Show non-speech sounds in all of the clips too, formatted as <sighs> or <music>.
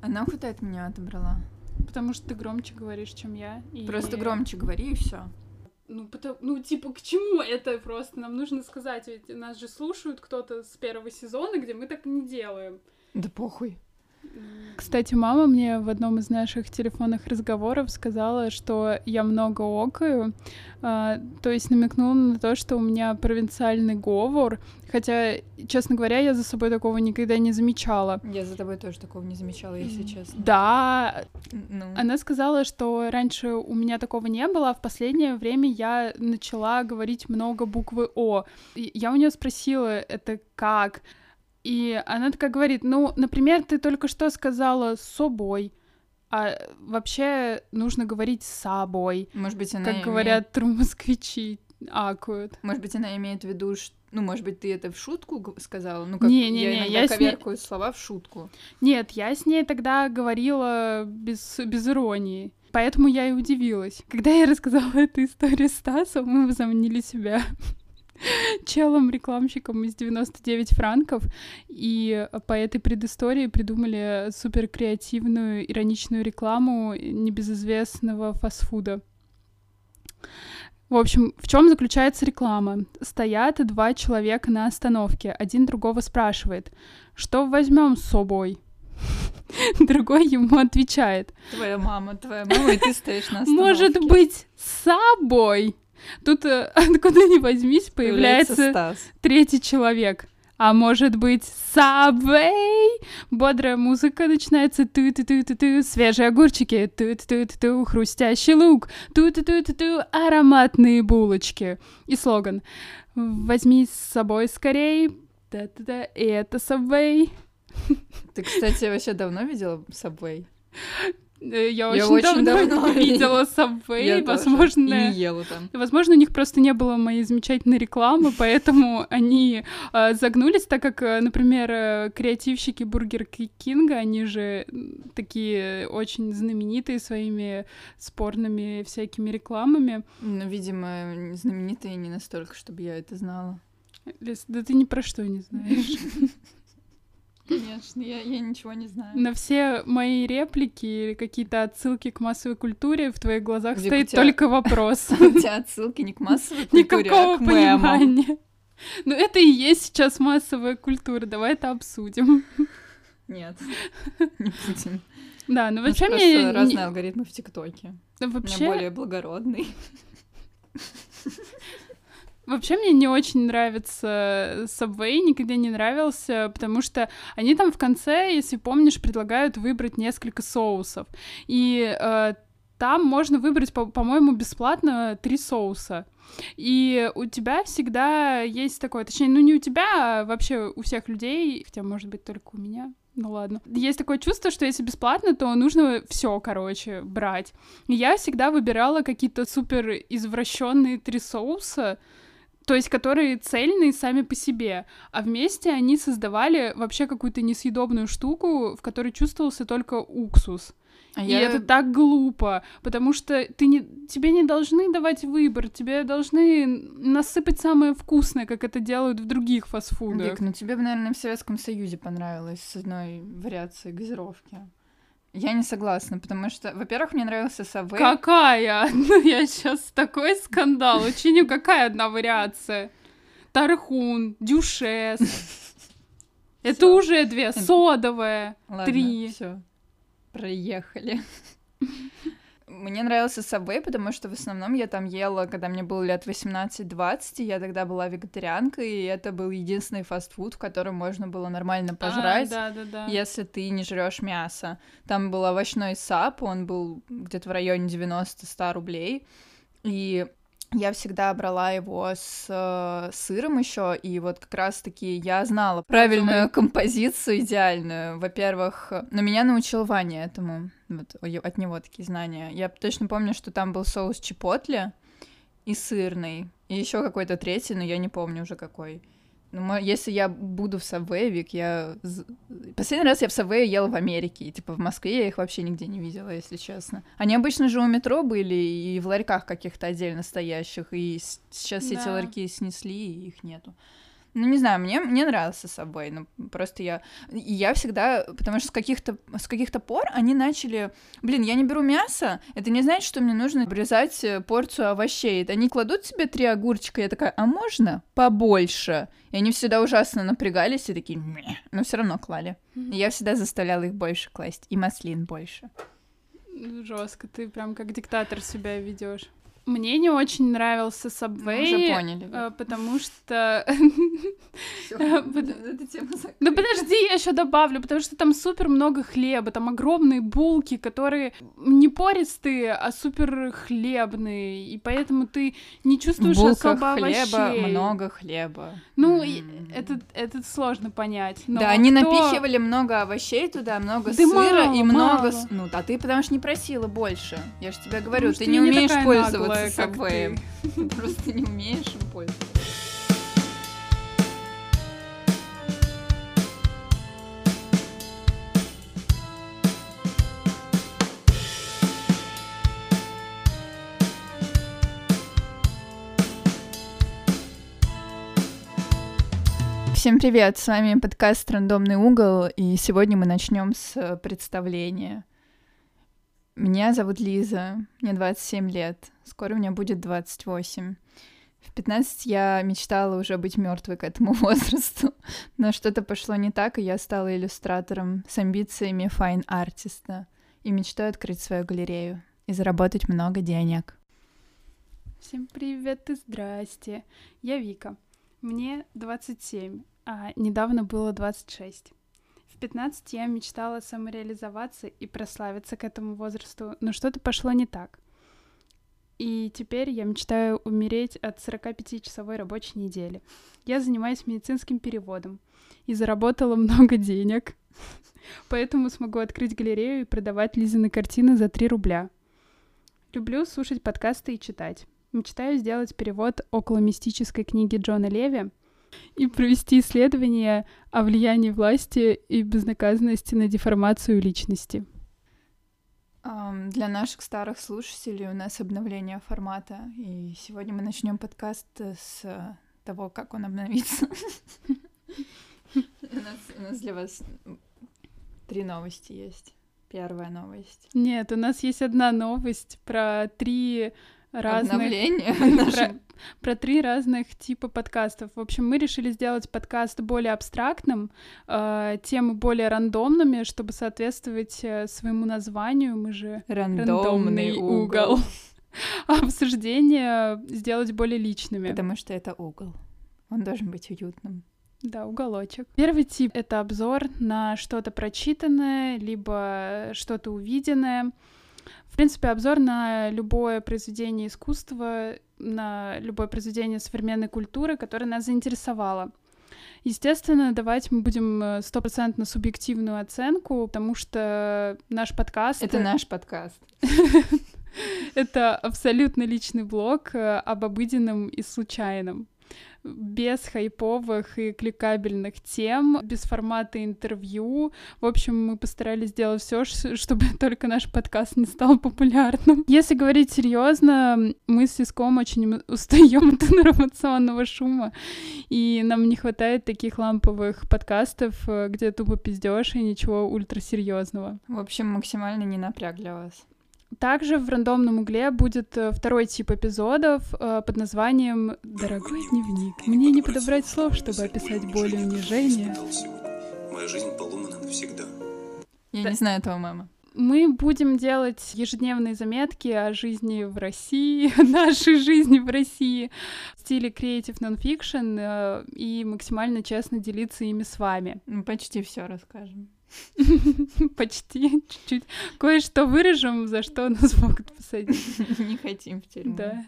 А нахуй ты от меня отобрала? Потому что ты громче говоришь, чем я. и- Просто громче говори и все. Ну, потому, ну, типа, к чему это просто? Нам нужно сказать, ведь нас же слушают кто-то с первого сезона, где мы так не делаем. Да похуй. Кстати, мама мне в одном из наших телефонных разговоров сказала, что я много окаю, а, то есть намекнула на то, что у меня провинциальный говор, хотя, честно говоря, я за собой такого никогда не замечала. Я за тобой тоже такого не замечала, если честно. Да, Ну, она сказала, что раньше у меня такого не было, а в последнее время я начала говорить много буквы О. И я у нее спросила, это как? И она такая говорит, ну, например, ты только что сказала «с собой», а вообще нужно говорить «с собой», может быть, она как имеет- говорят москвичи, акают. Может быть, она имеет в виду, ш- ну, может быть, ты это в шутку сказала? Ну, как Не-не-не, я иногда я с ней- слова в шутку. Нет, я с ней тогда говорила без, без иронии. Поэтому я и удивилась. Когда я рассказала <laughs> эту историю Стасу, мы возомнили себя <laughs> челом-рекламщиком из 99 франков, и по этой предыстории придумали супер креативную, ироничную рекламу небезызвестного фастфуда. В общем, в чем заключается реклама? Стоят два человека на остановке. Один другого спрашивает, что возьмем с собой? <laughs> Другой ему отвечает, Твоя мама, твоя мама, и ты стоишь на <laughs> может остановке. быть, с собой? Тут э, <laughs> откуда ни возьмись появляется Стас. третий человек. А может быть, Subway? Бодрая музыка начинается ту ту ту ту ту свежие огурчики, ту ту ту ту ту хрустящий лук, ту ту ту ту ту ароматные булочки. И слоган «Возьми с собой скорей». Да-да-да, и это Subway. Ты, кстати, вообще давно видела Subway? Э, Я, Я очень, очень давно, давно <laughs> видела Subway, возможно... Ела там. Возможно, у них просто не было моей замечательной рекламы, <laughs> поэтому они э, загнулись, так как, э, например, э, креативщики Бургер Кинга, они же такие очень знаменитые своими спорными всякими рекламами. Ну, видимо, знаменитые не настолько, чтобы я это знала. Лиз, да ты ни про что не знаешь. <laughs> Конечно, я, я ничего не знаю. На все мои реплики или какие-то отсылки к массовой культуре в твоих глазах у стоит тебя- только вопрос. <laughs> У тебя отсылки не к массовой культуре, Никакого а к понимания. Ну, это и есть сейчас массовая культура. Давай это обсудим. Нет, <laughs> не будем. Да, ну вообще мне... не- разные алгоритмы в ТикТоке. да, У меня Вообще, более благородный. <laughs> вообще мне не очень нравится Subway, никогда не нравился, потому что они там в конце, если помнишь, предлагают выбрать несколько соусов. И э, там можно выбрать, по- по-моему, бесплатно три соуса. И у тебя всегда есть такое, точнее, ну не у тебя, а вообще у всех людей, хотя, может быть, только у меня, ну ладно. Есть такое чувство, что если бесплатно, то нужно все, короче, брать. И я всегда выбирала какие-то супер извращенные три соуса, то есть которые цельные сами по себе, а вместе они создавали вообще какую-то несъедобную штуку, в которой чувствовался только уксус. А И я- это так глупо, потому что ты не, тебе не должны давать выбор, тебе должны насыпать самое вкусное, как это делают в других фастфудах. Вик, ну тебе бы, наверное, в Советском Союзе понравилось с одной вариацией газировки. Я не согласна, потому что, во-первых, мне нравился Саве. Какая? <laughs> Ну, я сейчас такой скандал учиню. Какая одна вариация? Тархун, дюшес. <laughs> Это уже две. Содовая. Три. Все. Проехали. <laughs> Мне нравился Subway, потому что в основном я там ела, когда мне было лет 18-20, и я тогда была вегетарианкой, и это был единственный фастфуд, в котором можно было нормально пожрать, А, да, да, да. если ты не жрешь мясо. Там был овощной сап, он был где-то в районе 90-100 рублей, и я всегда брала его с э, сыром еще, и вот как раз-таки я знала правильную композицию идеальную. Во-первых, э, но меня научил Ваня этому, вот от него такие знания. Я точно помню, что там был соус чипотле и сырный, и еще какой-то третий, но я не помню уже какой. Ну, если я буду в Subway, Вик, я... Последний раз я в Subway ела в Америке, и, типа, в Москве я их вообще нигде не видела, если честно. Они обычно же у метро были и в ларьках каких-то отдельно стоящих, и сейчас все эти Да. ларьки снесли, и их нету. Ну, не знаю, мне, мне нравился Subway, ну, просто я... Я всегда... Потому что с каких-то с каких-то пор они начали... Блин, я не беру мясо, это не значит, что мне нужно обрезать э, порцию овощей. Это они кладут себе три огурчика, я такая, а можно побольше? И они всегда ужасно напрягались и такие, Мeh", но все равно клали. И я всегда заставляла их больше класть, и маслин больше. Жестко, ты прям как диктатор себя ведешь. Мне не очень нравился Subway, Мы уже поняли. э, потому что... Ну <laughs> подожди, я еще добавлю, потому что там супер много хлеба, там огромные булки, которые не пористые, а супер хлебные, и поэтому ты не чувствуешь особо хлеба овощей. много хлеба. Ну, это, это сложно понять. да, они напихивали много овощей туда, много сыра и много... Ну, а ты потому что не просила больше. Я же тебе говорю, ты не умеешь пользоваться наглая, как. Ты <laughs> просто не умеешь им пользоваться. Всем привет, с вами подкаст «Рандомный угол», и сегодня мы начнем с э, представления. Меня зовут Лиза, мне 27 лет, скоро мне будет 28. В 15 я мечтала уже быть мертвой к этому <laughs> возрасту, но что-то пошло не так, и я стала иллюстратором с амбициями fine artist а и мечтаю открыть свою галерею и заработать много денег. Всем привет и здрасте. Я Вика. Мне 27, а недавно было 26. В 15 я мечтала самореализоваться и прославиться к этому возрасту, но что-то пошло не так. И теперь я мечтаю умереть от 45-часовой рабочей недели. Я занимаюсь медицинским переводом и заработала много денег. <laughs> Поэтому смогу открыть галерею и продавать Лизины картины за 3 рубля. Люблю слушать подкасты и читать. Мечтаю сделать перевод около мистической книги Джона Леви и провести исследование о влиянии власти и безнаказанности на деформацию личности. Для наших старых слушателей у нас обновление формата, и сегодня мы начнем подкаст э, с э, того, как он обновится. У нас для вас три новости есть. Первая новость. Нет, у нас есть одна новость про три разных... <laughs> Про, три разных типа подкастов. В общем, мы решили сделать подкаст более абстрактным, э, темы более рандомными, чтобы соответствовать э, своему названию. Мы же рандомный угол. А <laughs> обсуждения сделать более личными. Потому что это угол. Он должен быть уютным. Да, уголочек. Первый тип — это обзор на что-то прочитанное, либо что-то увиденное. В принципе, обзор на любое произведение искусства, на любое произведение современной культуры, которое нас заинтересовало. Естественно, давать мы будем э, стопроцентно субъективную оценку, потому что наш подкаст... Это наш подкаст. <laughs> Это абсолютно личный блог э, об обыденном и случайном. Без хайповых и кликабельных тем, без формата интервью. В общем, мы постарались сделать все, чтобы <laughs> только наш подкаст не стал популярным. Если говорить серьезно, мы с Иском очень <laughs> устаем от информационного шума, и нам не хватает таких ламповых подкастов, э, где тупо пиздешь и ничего ультрасерьезного. В общем, максимально не напряг для вас. Также в рандомном угле будет э, второй тип эпизодов э, под названием «Дорогой дневник». Мне не подобрать слов, чтобы описать боль и унижение. Моя жизнь поломана навсегда. Я Да. не знаю этого мема. Мы будем делать ежедневные заметки о жизни в России, <laughs> нашей жизни в России в стиле Creative Nonfiction э, и максимально честно делиться ими с вами. Мы почти все расскажем. <laughs> Почти, чуть-чуть. Кое-что вырежем, за что нас могут посадить. Не хотим в тюрьму. Да.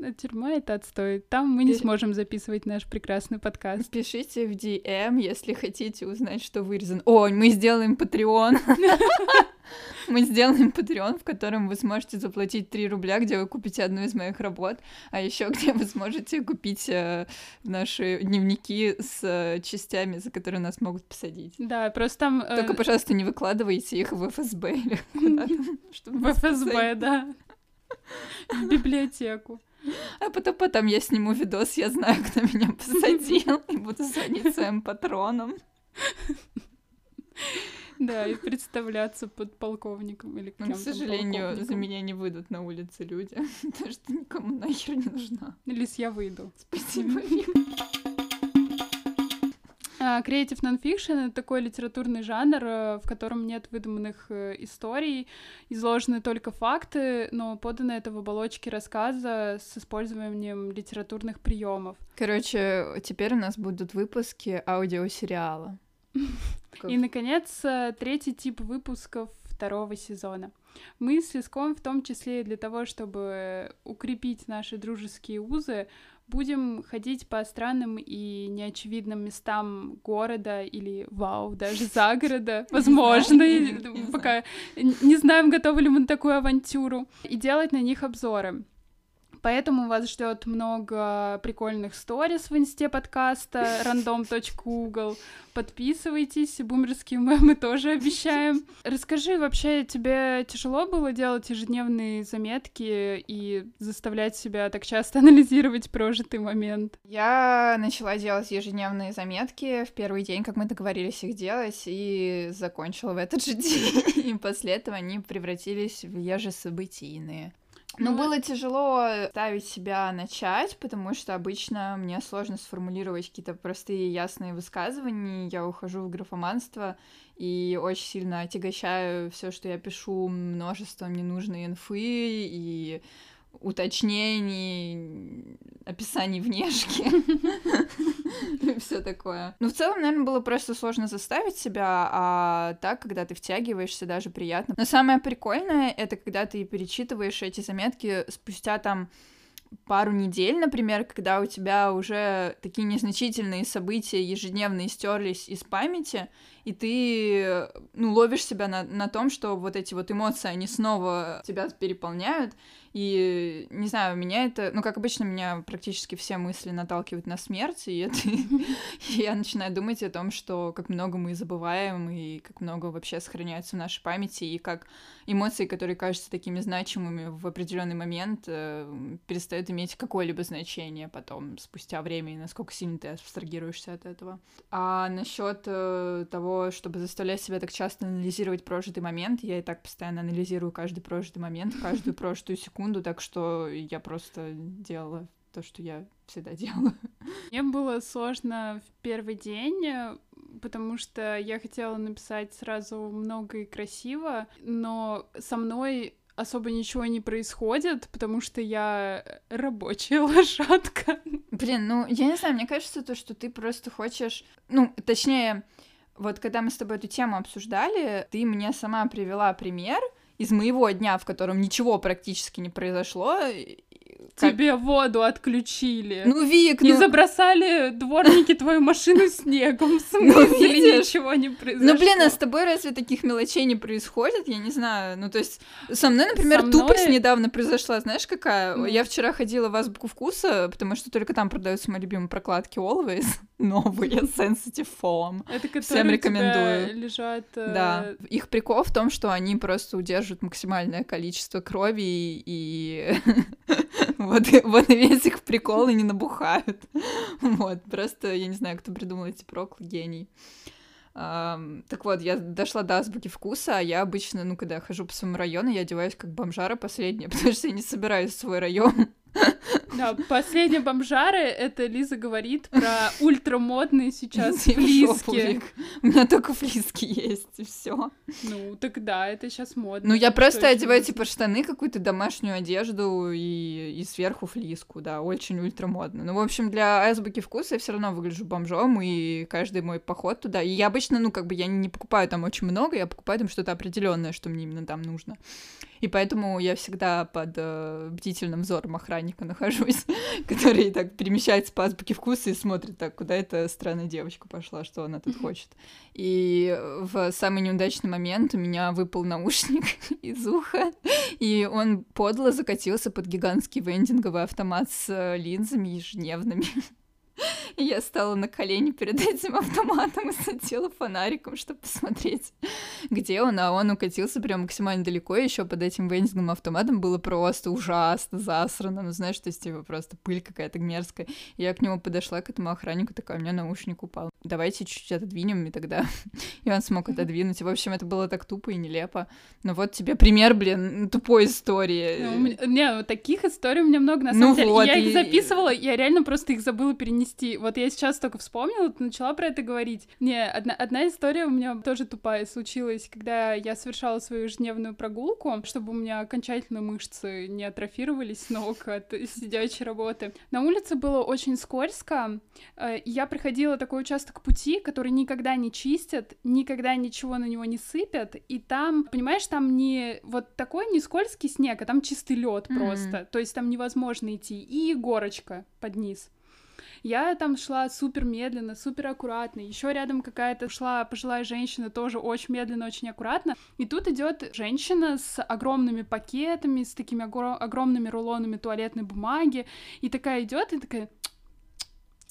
А тюрьма — это отстой. Там мы не сможем записывать наш прекрасный подкаст. Пишите в DM, если хотите узнать, что вырезан. О, мы сделаем Patreon. <laughs> <laughs> Мы сделаем Patreon, в котором вы сможете заплатить 3 рубля, где вы купите одну из моих работ, а еще где вы сможете купить э, наши дневники с э, частями, за которые нас могут посадить. Да, просто там... э, Только, пожалуйста, не выкладывайте их в ФСБ или <laughs> в ФСБ, да. В библиотеку. А потом, потом я сниму видос, я знаю, кто меня посадил, и буду звонить своим патронам. <laughs> <laughs> Да, и представляться под полковником или кем К сожалению, за меня не выйдут на улице люди, <laughs> потому что никому нахер не нужна. Или я выйду. Спасибо, <laughs> Креатив нонфикшн — это такой литературный жанр, э, в котором нет выдуманных э, историй, изложены только факты, но поданы это в оболочке рассказа с использованием литературных приемов. Короче, теперь у нас будут выпуски аудиосериала. И, наконец, э, третий тип выпусков второго сезона. Мы с Леском, в том числе для того, чтобы укрепить наши дружеские узы, будем ходить по странным и неочевидным местам города или, вау, даже <laughs> за города, возможно, пока не знаем, готовы ли мы на такую авантюру, и делать на них обзоры. Поэтому вас ждет много прикольных сторис в инсте подкаста <laughs> random.google. Подписывайтесь, бумерские мемы тоже обещаем. Расскажи, вообще тебе тяжело было делать ежедневные заметки и заставлять себя так часто <laughs> анализировать прожитый момент? Я начала делать ежедневные заметки в первый день, как мы договорились их делать, и закончила в этот же <laughs> день. И после этого они превратились в ежесобытийные. Ну, было тяжело ставить себя начать, потому что обычно мне сложно сформулировать какие-то простые ясные высказывания. Я ухожу в графоманство и очень сильно отягощаю все, что я пишу, множеством ненужной инфы и уточнений, описаний внешки <laughs> и все такое. Ну, в целом, наверное, было просто сложно заставить себя, а так, когда ты втягиваешься, даже приятно. Но самое прикольное — это когда ты перечитываешь эти заметки спустя там пару недель, например, когда у тебя уже такие незначительные события ежедневные стерлись из памяти, и ты, ну, ловишь себя на, на том, что вот эти вот эмоции, они снова тебя переполняют, и, не знаю, меня это... Ну, как обычно, меня практически все мысли наталкивают на смерть, и это... <laughs> я начинаю думать о том, что как много мы забываем, и как много вообще сохраняется в нашей памяти, и как эмоции, которые кажутся такими значимыми в определенный момент, э, перестают иметь какое-либо значение потом, спустя время, и насколько сильно ты абстрагируешься от этого. А насчет э, того, чтобы заставлять себя так часто анализировать прожитый момент, я и так постоянно анализирую каждый прожитый момент, каждую прожитую секунду, секунду, так что я просто делала то, что я всегда <laughs> делала. Мне было сложно в первый день, потому что я хотела написать сразу много и красиво, но со мной особо ничего не происходит, потому что я рабочая <laughs> лошадка. Блин, ну, я не знаю, мне кажется, то, что ты просто хочешь... Ну, точнее, вот когда мы с тобой эту тему обсуждали, ты мне сама привела пример, из моего дня, в котором ничего практически не произошло, как... Тебе воду отключили. Ну, Вик, ну... И забросали дворники твою машину снегом. В смысле, ну, ничего не произошло. Ну, блин, а с тобой разве таких мелочей не происходит? Я не знаю. Ну, то есть, со мной, например, со мной... тупость недавно произошла. Знаешь, какая? Mm. Я вчера ходила в Азбуку Вкуса, потому что только там продаются мои любимые прокладки Always. <laughs> Новые, Sensitive Foam. Это Всем рекомендую. лежат... Э... Да. Их прикол в том, что они просто удерживают максимальное количество крови и <laughs> <laughs> Вот, вот весь их прикол, и не набухают. <laughs> Вот, просто, я не знаю, кто придумал эти проклы, гений. Так вот, я дошла до азбуки вкуса, а я обычно, ну, когда хожу по своему району, я одеваюсь как бомжара последняя, <laughs> потому что я не собираюсь в свой район да, последняя бомжары, это Лиза говорит про ультрамодные сейчас флиски. У меня только флиски есть, и все. Ну, так да, это сейчас модно. Ну, я просто одеваю, типа, штаны, какую-то домашнюю одежду и, и сверху флиску, да, очень ультрамодно. Ну, в общем, для азбуки вкуса я все равно выгляжу бомжом, и каждый мой поход туда. И я обычно, ну, как бы, я не покупаю там очень много, я покупаю там что-то определенное, что мне именно там нужно. И поэтому я всегда под э, бдительным взором охранника <laughs> нахожусь, который так перемещается по азбуке вкуса и смотрит так, куда эта странная девочка пошла, что она тут хочет. И в самый неудачный момент у меня выпал наушник <laughs> из уха, и он подло закатился под гигантский вендинговый автомат с э, линзами ежедневными. <laughs> И я стала на колени перед этим автоматом и светила фонариком, чтобы посмотреть, где он. А он укатился прям максимально далеко. Еще под этим вендинговым автоматом было просто ужасно засрано. Ну, знаешь, то есть, типа, просто пыль какая-то мерзкая. Я к нему подошла, к этому охраннику, такая, у меня наушник упал. Давайте чуть-чуть отодвинем, и тогда... <laughs> И он смог отодвинуть. В общем, это было так тупо и нелепо. Но вот тебе пример, блин, тупой истории. Ну, не, таких историй у меня много, на самом ну деле. Вот, я и... их записывала, я реально просто их забыла перенести. Вот я сейчас только вспомнила, начала про это говорить. Не, одна, одна история у меня тоже тупая случилась, когда я совершала свою ежедневную прогулку, чтобы у меня окончательно мышцы не атрофировались ног от сидячей работы. На улице было очень скользко, э, и я проходила такой участок пути, который никогда не чистят, никогда ничего на него не сыпят, и там, понимаешь, там не вот такой не скользкий снег, а там чистый лед mm-hmm. просто, то есть там невозможно идти, и горочка под низ. Я там шла супер медленно, супер аккуратно. Еще рядом какая-то шла пожилая женщина, тоже очень медленно, очень аккуратно. И тут идет женщина с огромными пакетами, с такими огромными рулонами туалетной бумаги. И такая идет и такая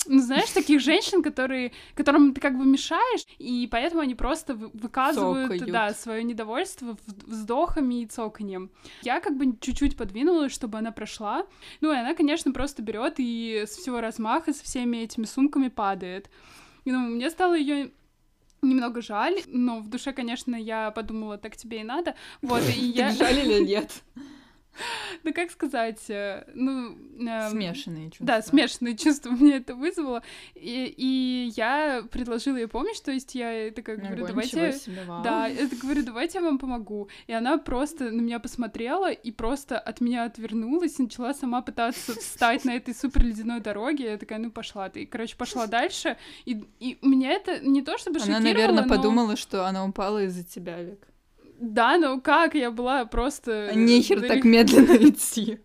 ну, знаешь, таких женщин, которые, которым ты как бы мешаешь, и поэтому они просто выказывают, Цокают. да, свое недовольство вздохами и цоканьем. Я как бы чуть-чуть подвинулась, чтобы она прошла. Ну, и она, конечно, просто берет и с всего размаха со всеми этими сумками падает. И, ну, мне стало ее немного жаль, но в душе, конечно, я подумала, так тебе и надо. Вот, и <laughs> я... Жаль или нет? <laughs> Ну, как сказать, э, ну... Эм, смешанные чувства. Да, смешанные чувства мне это вызвало. И, и я предложила ей помощь, то есть я такая говорю, Ого, давайте... Себе, да, я говорю, давайте я вам помогу. И она просто на меня посмотрела и просто от меня отвернулась и начала сама пытаться встать на этой супер ледяной дороге. Я такая, ну, пошла ты. И, короче, пошла дальше. И, и меня это не то чтобы Она, наверное, но... подумала, что она упала из-за тебя, Вик. Да, ну как, я была просто... А нехер так медленно идти.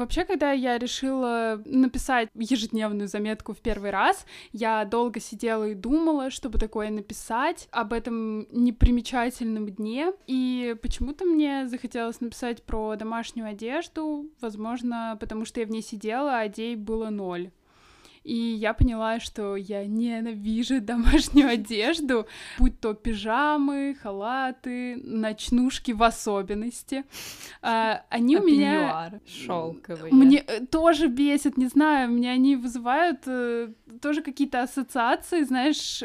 Вообще, когда я решила написать ежедневную заметку в первый раз, я долго сидела и думала, чтобы такое написать об этом непримечательном дне. И почему-то мне захотелось написать про домашнюю одежду, возможно, потому что я в ней сидела, а идей было ноль. И я поняла, что я ненавижу <laughs> домашнюю одежду, будь то пижамы, халаты, ночнушки в особенности. А, они а у меня... шелковые. Мне э, тоже бесит, не знаю, мне они вызывают э, тоже какие-то ассоциации, знаешь,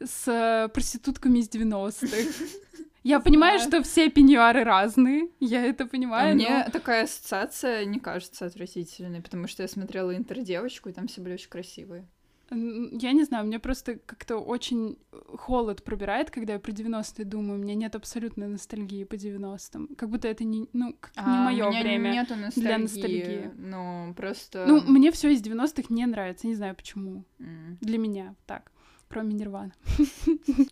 с э, проститутками из 90-х. <laughs> Я понимаю, что все пеньюары разные, я это понимаю. А но... Мне такая ассоциация не кажется отвратительной, потому что я смотрела интердевочку, и там все были очень красивые. Я не знаю, мне просто как-то очень холод пробирает, когда я про 90-е думаю. У меня нет абсолютной ностальгии по 90-м. Как будто это не, ну, а, не мое время нету ностальгии, для ностальгии. Ну, просто... Ну, мне все из 90-х не нравится, не знаю почему. Mm. Для меня так кроме Нирвана.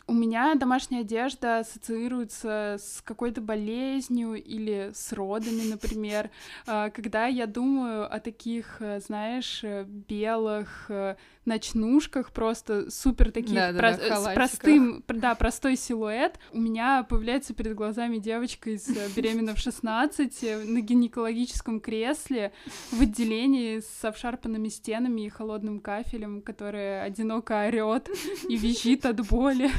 У меня домашняя одежда ассоциируется с какой-то болезнью или с родами, например. А, когда я думаю о таких, э, знаешь, э, белых э, ночнушках, просто супер таких, да, да, про- да, с простым, да, простой силуэт, у меня появляется перед глазами девочка из беременна в 16 на гинекологическом кресле в отделении с обшарпанными стенами и холодным кафелем, которая одиноко орет и визжит от боли.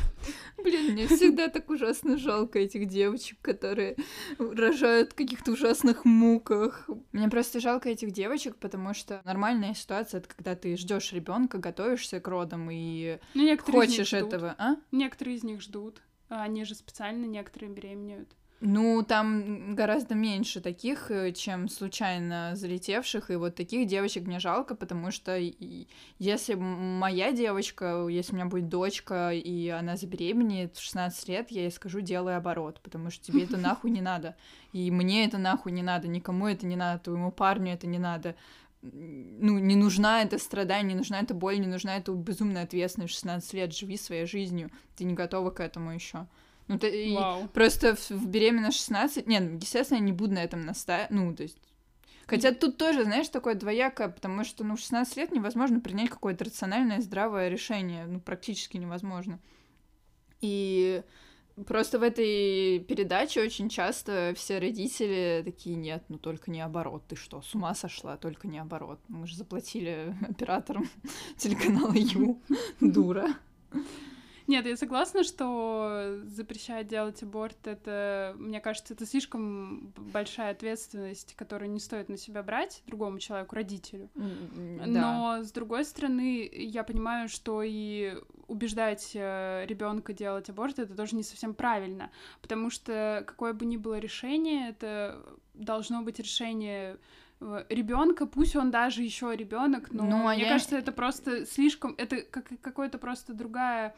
Блин, мне всегда так ужасно жалко этих девочек, которые рожают в каких-то ужасных муках. Мне просто жалко этих девочек, потому что нормальная ситуация это когда ты ждешь ребенка, готовишься к родам и ну, хочешь этого, а? Некоторые из них ждут. Они же специально некоторые беременеют. Ну, там гораздо меньше таких, э, чем случайно залетевших, и вот таких девочек мне жалко, потому что если моя девочка, если у меня будет дочка, и она забеременеет в 16 лет, я ей скажу, делай оборот, потому что тебе это <laughs> нахуй не надо, и мне это нахуй не надо, никому это не надо, твоему парню это не надо, ну, не нужна это страдание, не нужна эта боль, не нужна эта безумная ответственность, 16 лет живи своей жизнью, ты не готова к этому еще. Ну, ты, Вау. просто в, в беременна 16... Нет, ну, естественно, я не буду на этом настаивать. Ну, то есть... Хотя тут тоже, знаешь, такое двоякое, потому что, ну, в 16 лет невозможно принять какое-то рациональное, здравое решение. Ну, практически невозможно. И Просто в этой передаче очень часто все родители такие, нет, ну только не оборот. Ты что, с ума сошла? Только не оборот. Мы же заплатили операторам <laughs> телеканала Ю. Дура. Нет, я согласна, что запрещать делать аборт, это, мне кажется, это слишком большая ответственность, которую не стоит на себя брать другому человеку, родителю. Да. Но, с другой стороны, я понимаю, что и убеждать э, ребенка делать аборт это тоже не совсем правильно, потому что какое бы ни было решение, это должно быть решение э, ребенка, пусть он даже еще ребенок, но Ну, а мне я- кажется, это просто слишком, это как какое-то просто другая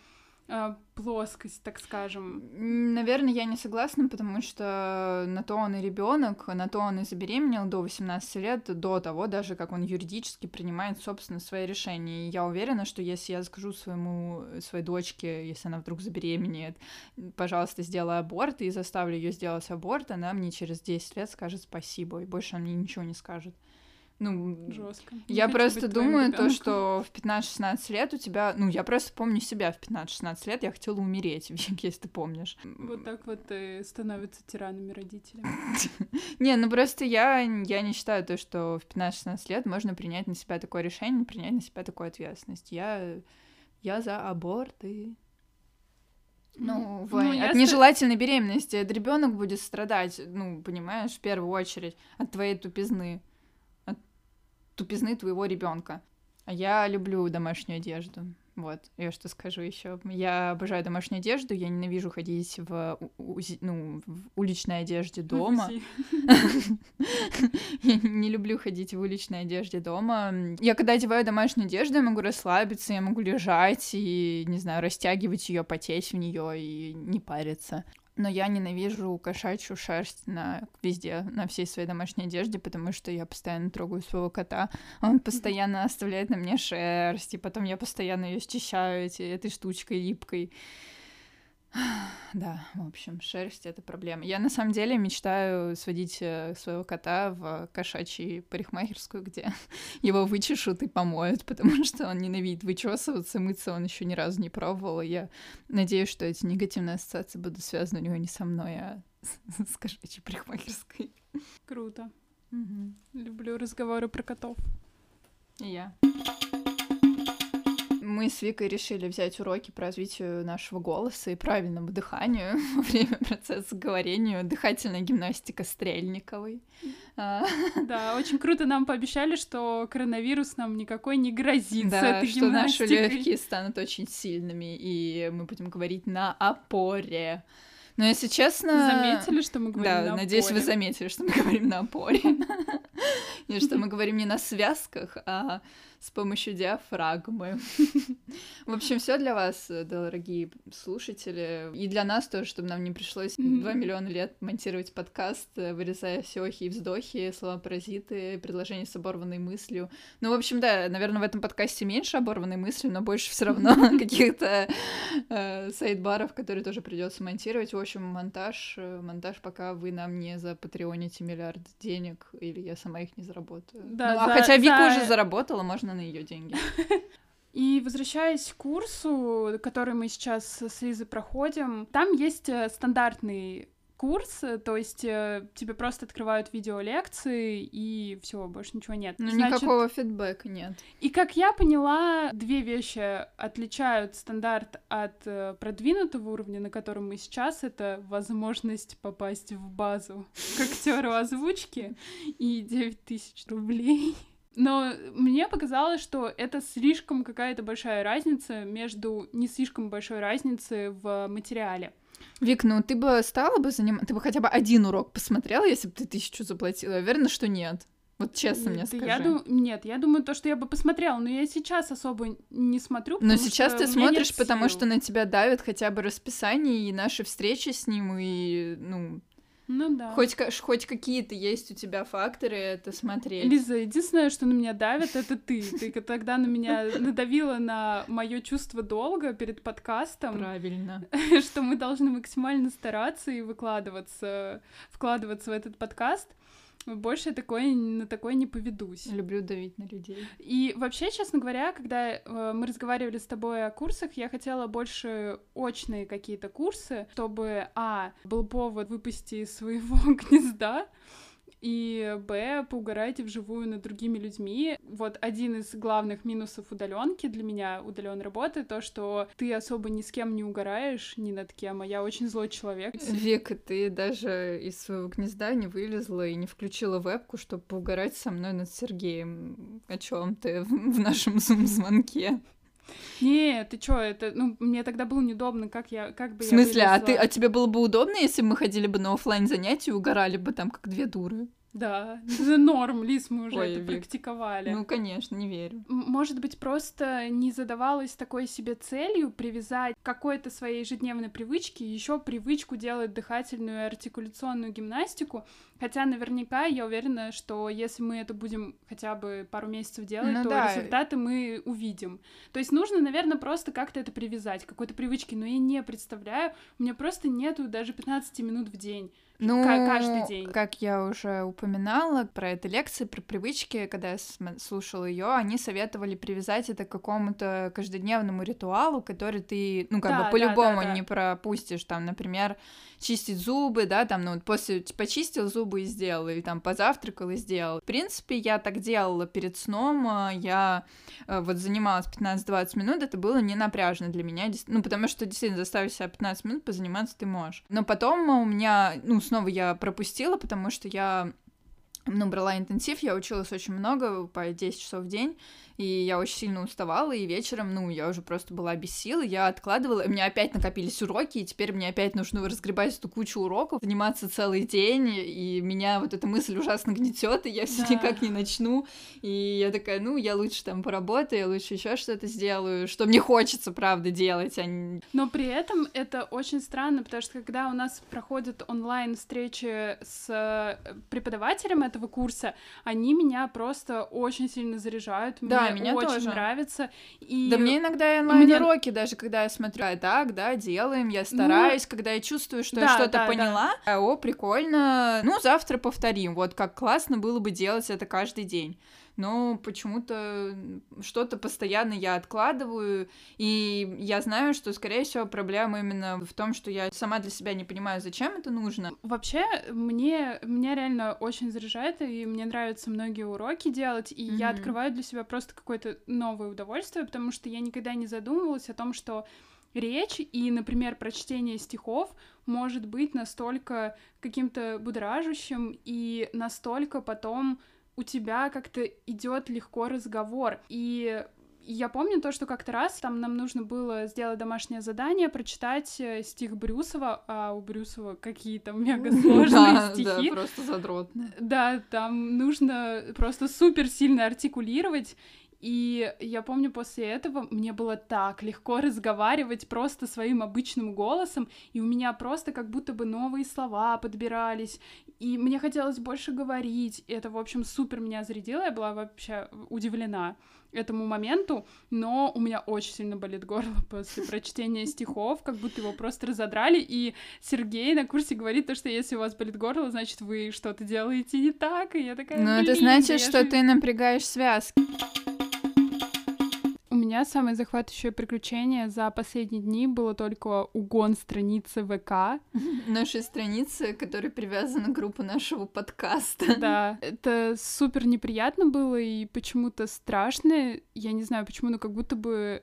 плоскость, так скажем. Наверное, я не согласна, потому что на то он и ребенок, на то он и забеременел до 18 лет, до того даже, как он юридически принимает, собственно, свои решения. И я уверена, что если я скажу своему, своей дочке, если она вдруг забеременеет, пожалуйста, сделай аборт, и заставлю ее сделать аборт, она мне через 10 лет скажет спасибо, и больше она мне ничего не скажет. Ну, Жестко. я просто думаю то, что в 15-16 лет у тебя... Ну, я просто помню себя в 15-16 лет, я хотела умереть, <laughs> Вик, если ты помнишь. Вот так вот и становятся тиранами родителями. <laughs> Не, ну просто я, я не считаю то, что в 15-16 лет можно принять на себя такое решение, принять на себя такую ответственность. Я, я за аборты. Ну, в- Ну, от нежелательной беременности ребенок будет страдать, ну, понимаешь, в первую очередь от твоей тупизны, тупизны твоего ребенка. Я люблю домашнюю одежду. Вот, я что скажу еще. Я обожаю домашнюю одежду, я ненавижу ходить в, ну, в уличной одежде дома. Я не люблю ходить в уличной одежде дома. Я когда одеваю домашнюю одежду, я могу расслабиться, я могу лежать и, не знаю, растягивать ее, потеть в нее и не париться. Но я ненавижу кошачью шерсть на везде, на всей своей домашней одежде, потому что я постоянно трогаю своего кота, он постоянно оставляет на мне шерсть, и потом я постоянно ее счищаю эти, этой штучкой липкой. <sighs> Да, в общем, шерсть — это проблема. Я на самом деле мечтаю сводить э, своего кота в кошачью парикмахерскую, где <laughs> его вычешут и помоют, <laughs> потому что он ненавидит вычесываться, мыться он еще ни разу не пробовал. И я надеюсь, что эти негативные ассоциации будут связаны у него не со мной, а <laughs> с, кошачьей парикмахерской. Круто. Мгм. Люблю разговоры про котов. И я. Мы с Викой решили взять уроки по развитию нашего голоса и правильному дыханию <laughs> во время процесса говорения. Дыхательная гимнастика Стрельниковой. А, Да, очень круто нам пообещали, что коронавирус нам никакой не грозит с Да, этой что наши легкие станут очень сильными, и мы будем говорить на опоре. Но если честно... Заметили, что мы говорим Да, на надеюсь, вы опоре? заметили, что мы говорим на опоре. <laughs> И что мы говорим не на связках, а с помощью диафрагмы. <laughs> В общем, все для вас, дорогие слушатели, и для нас тоже, чтобы нам не пришлось Мгм. 2 миллиона лет монтировать подкаст, э, вырезая все охи и вздохи, слова паразиты, предложения с оборванной мыслью. Ну, в общем, да, наверное, в этом подкасте меньше оборванной мысли, но больше все равно <laughs> каких-то э, сайт-баров, которые тоже придется монтировать. В общем, монтаж, э, монтаж, пока вы нам не запатреоните миллиард денег, или я сама их не заработаю. Да, Ну, а за- хотя Вика за- уже заработала, можно на ее деньги. И возвращаясь к курсу, который мы сейчас с Лизой проходим, там есть э, стандартный курс, э, то есть э, тебе просто открывают видеолекции и все, больше ничего нет. Ну, Значит, никакого фидбэка нет. И как я поняла, две вещи отличают стандарт от э, продвинутого уровня, на котором мы сейчас, это возможность попасть в базу <laughs> к актеру озвучки и 9 тысяч рублей. Но мне показалось, что это слишком какая-то большая разница между не слишком большой разницей в материале. Вик, ну ты бы стала бы заниматься... Ты бы хотя бы один урок посмотрела, если бы ты тысячу заплатила? Я уверена, что нет. Вот честно мне Да скажи. Я дум- Нет, я думаю, то, что я бы посмотрела, но я сейчас особо не смотрю. Но сейчас ты нет смотришь, потому что на тебя давит хотя бы расписание и наши встречи с ним, и, ну, Ну да. хоть, хоть какие-то есть у тебя факторы это смотреть. Лиза, единственное, что на меня давит, это ты. Ты тогда на меня надавила на мое чувство долга перед подкастом, Правильно. <laughs> что мы должны максимально стараться и выкладываться, вкладываться в этот подкаст. Больше такое, на такое не поведусь. Люблю давить на людей. И вообще, честно говоря, когда э, мы разговаривали с тобой о курсах, я хотела больше очные какие-то курсы, чтобы, а, был повод выпустить из своего <laughs> гнезда, и б, поугарайте вживую над другими людьми. Вот один из главных минусов удаленки для меня, удаленной работы, то, что ты особо ни с кем не угораешь, ни над кем, а я очень злой человек. Вика, ты даже из своего гнезда не вылезла и не включила вебку, чтобы поугарать со мной над Сергеем. О чем ты в нашем зум-звонке? Не, ты чё, это, ну, мне тогда было неудобно, как я, как бы В смысле, а ты, а тебе было бы удобно, если бы мы ходили бы на офлайн занятия и угорали бы там как две дуры? Да, <laughs> это норм, Лис, мы уже Ой, это Вик. практиковали. Ну, конечно, не верю. Может быть, просто не задавалась такой себе целью привязать к какой-то своей ежедневной привычке еще привычку делать дыхательную и артикуляционную гимнастику, хотя наверняка я уверена, что если мы это будем хотя бы пару месяцев делать, ну, то да. результаты мы увидим. То есть нужно, наверное, просто как-то это привязать, к какой-то привычке, но я не представляю, у меня просто нету даже 15 минут в день. Ну, каждый день. Как я уже упоминала про эти лекции, про привычки, когда я слушала ее, они советовали привязать это к какому-то каждодневному ритуалу, который ты, ну, как да, бы по-любому да, да, не пропустишь. Там, например, чистить зубы, да, там, ну, после почистил зубы и сделал, или там позавтракал и сделал. В принципе, я так делала перед сном, а, я э, вот занималась 15-20 минут, это было не напряжно для меня, ну, потому что действительно заставить себя 15 минут позаниматься ты можешь. Но потом у меня, ну, снова я пропустила, потому что я ну, брала интенсив, я училась очень много, по 10 часов в день, и я очень сильно уставала, и вечером, ну, я уже просто была без сил, я откладывала, и у меня опять накопились уроки, и теперь мне опять нужно разгребать эту кучу уроков, заниматься целый день, и меня вот эта мысль ужасно гнетет, и я все да. никак не начну, и я такая, ну, я лучше там поработаю, я лучше еще что-то сделаю, что мне хочется, правда, делать, а не... Но при этом это очень странно, потому что когда у нас проходят онлайн-встречи с э, преподавателем этого курса, они меня просто очень сильно заряжают, да, мне меня очень тоже. нравится. И да мне иногда и онлайн-уроки, меня... даже когда я смотрю, а так, да, делаем, я стараюсь, ну, когда я чувствую, что да, я что-то да, поняла, да. о, прикольно, ну, завтра повторим, вот как классно было бы делать это каждый день но почему-то что-то постоянно я откладываю, и я знаю, что, скорее всего, проблема именно в том, что я сама для себя не понимаю, зачем это нужно. Вообще, мне, меня реально очень заряжает, и мне нравятся многие уроки делать, и mm-hmm. я открываю для себя просто какое-то новое удовольствие, потому что я никогда не задумывалась о том, что речь и, например, прочтение стихов может быть настолько каким-то будоражащим и настолько потом у тебя как-то идет легко разговор. И я помню то, что как-то раз там нам нужно было сделать домашнее задание, прочитать э, стих Брюсова, а у Брюсова какие-то мега сложные стихи. Да, просто задротно. Да, там нужно просто супер сильно артикулировать, и я помню, после этого мне было так легко разговаривать просто своим обычным голосом, и у меня просто как будто бы новые слова подбирались, и мне хотелось больше говорить. И это, в общем, супер меня зарядило, я была вообще удивлена этому моменту, но у меня очень сильно болит горло <laughs> после прочтения стихов, как будто его просто разодрали, и Сергей на курсе говорит то, что если у вас болит горло, значит, вы что-то делаете не так, и я такая, Ну, это значит, что же... ты напрягаешь связки меня самое захватывающее приключение за последние дни было только угон страницы ВК. <laughs> Нашей страницы, которая привязана к группу нашего подкаста. <laughs> Да, это супер неприятно было и почему-то страшно. Я не знаю почему, но как будто бы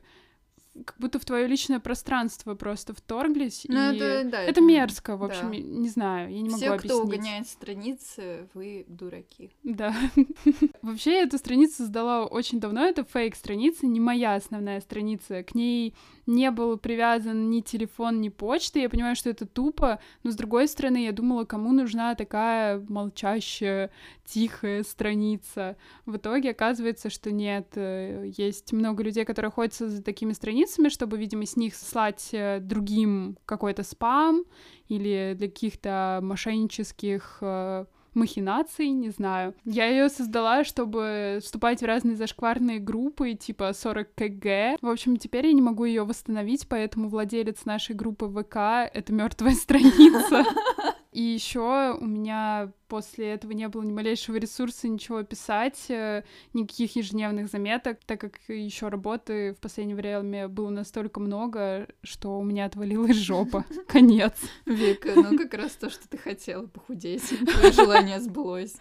как будто в твое личное пространство просто вторглись. Ну, и это, да, это, это мерзко, в общем, да. не знаю, я не могу Все, объяснить. кто угоняет страницы, вы дураки. Да. <laughs> Вообще, я эту страницу создала очень давно, это фейк-страница, не моя основная страница. К ней не был привязан ни телефон, ни почта. Я понимаю, что это тупо, но с другой стороны, я думала, кому нужна такая молчащая, тихая страница. В итоге оказывается, что нет. Э, есть много людей, которые ходят за такими страницами, чтобы, видимо, с них слать э, другим какой-то спам или для каких-то мошеннических э, махинаций, не знаю. Я ее создала, чтобы вступать в разные зашкварные группы, типа 40 кг. В общем, теперь я не могу ее восстановить, поэтому владелец нашей группы ВК — это мертвая страница. <laughs> И еще у меня после этого не было ни малейшего ресурса ничего писать, э, никаких ежедневных заметок, так как еще работы в последнее время было настолько много, что у меня отвалилась жопа. <laughs> Конец. Вика, ну как раз то, что ты хотела похудеть, <laughs> твое желание сбылось.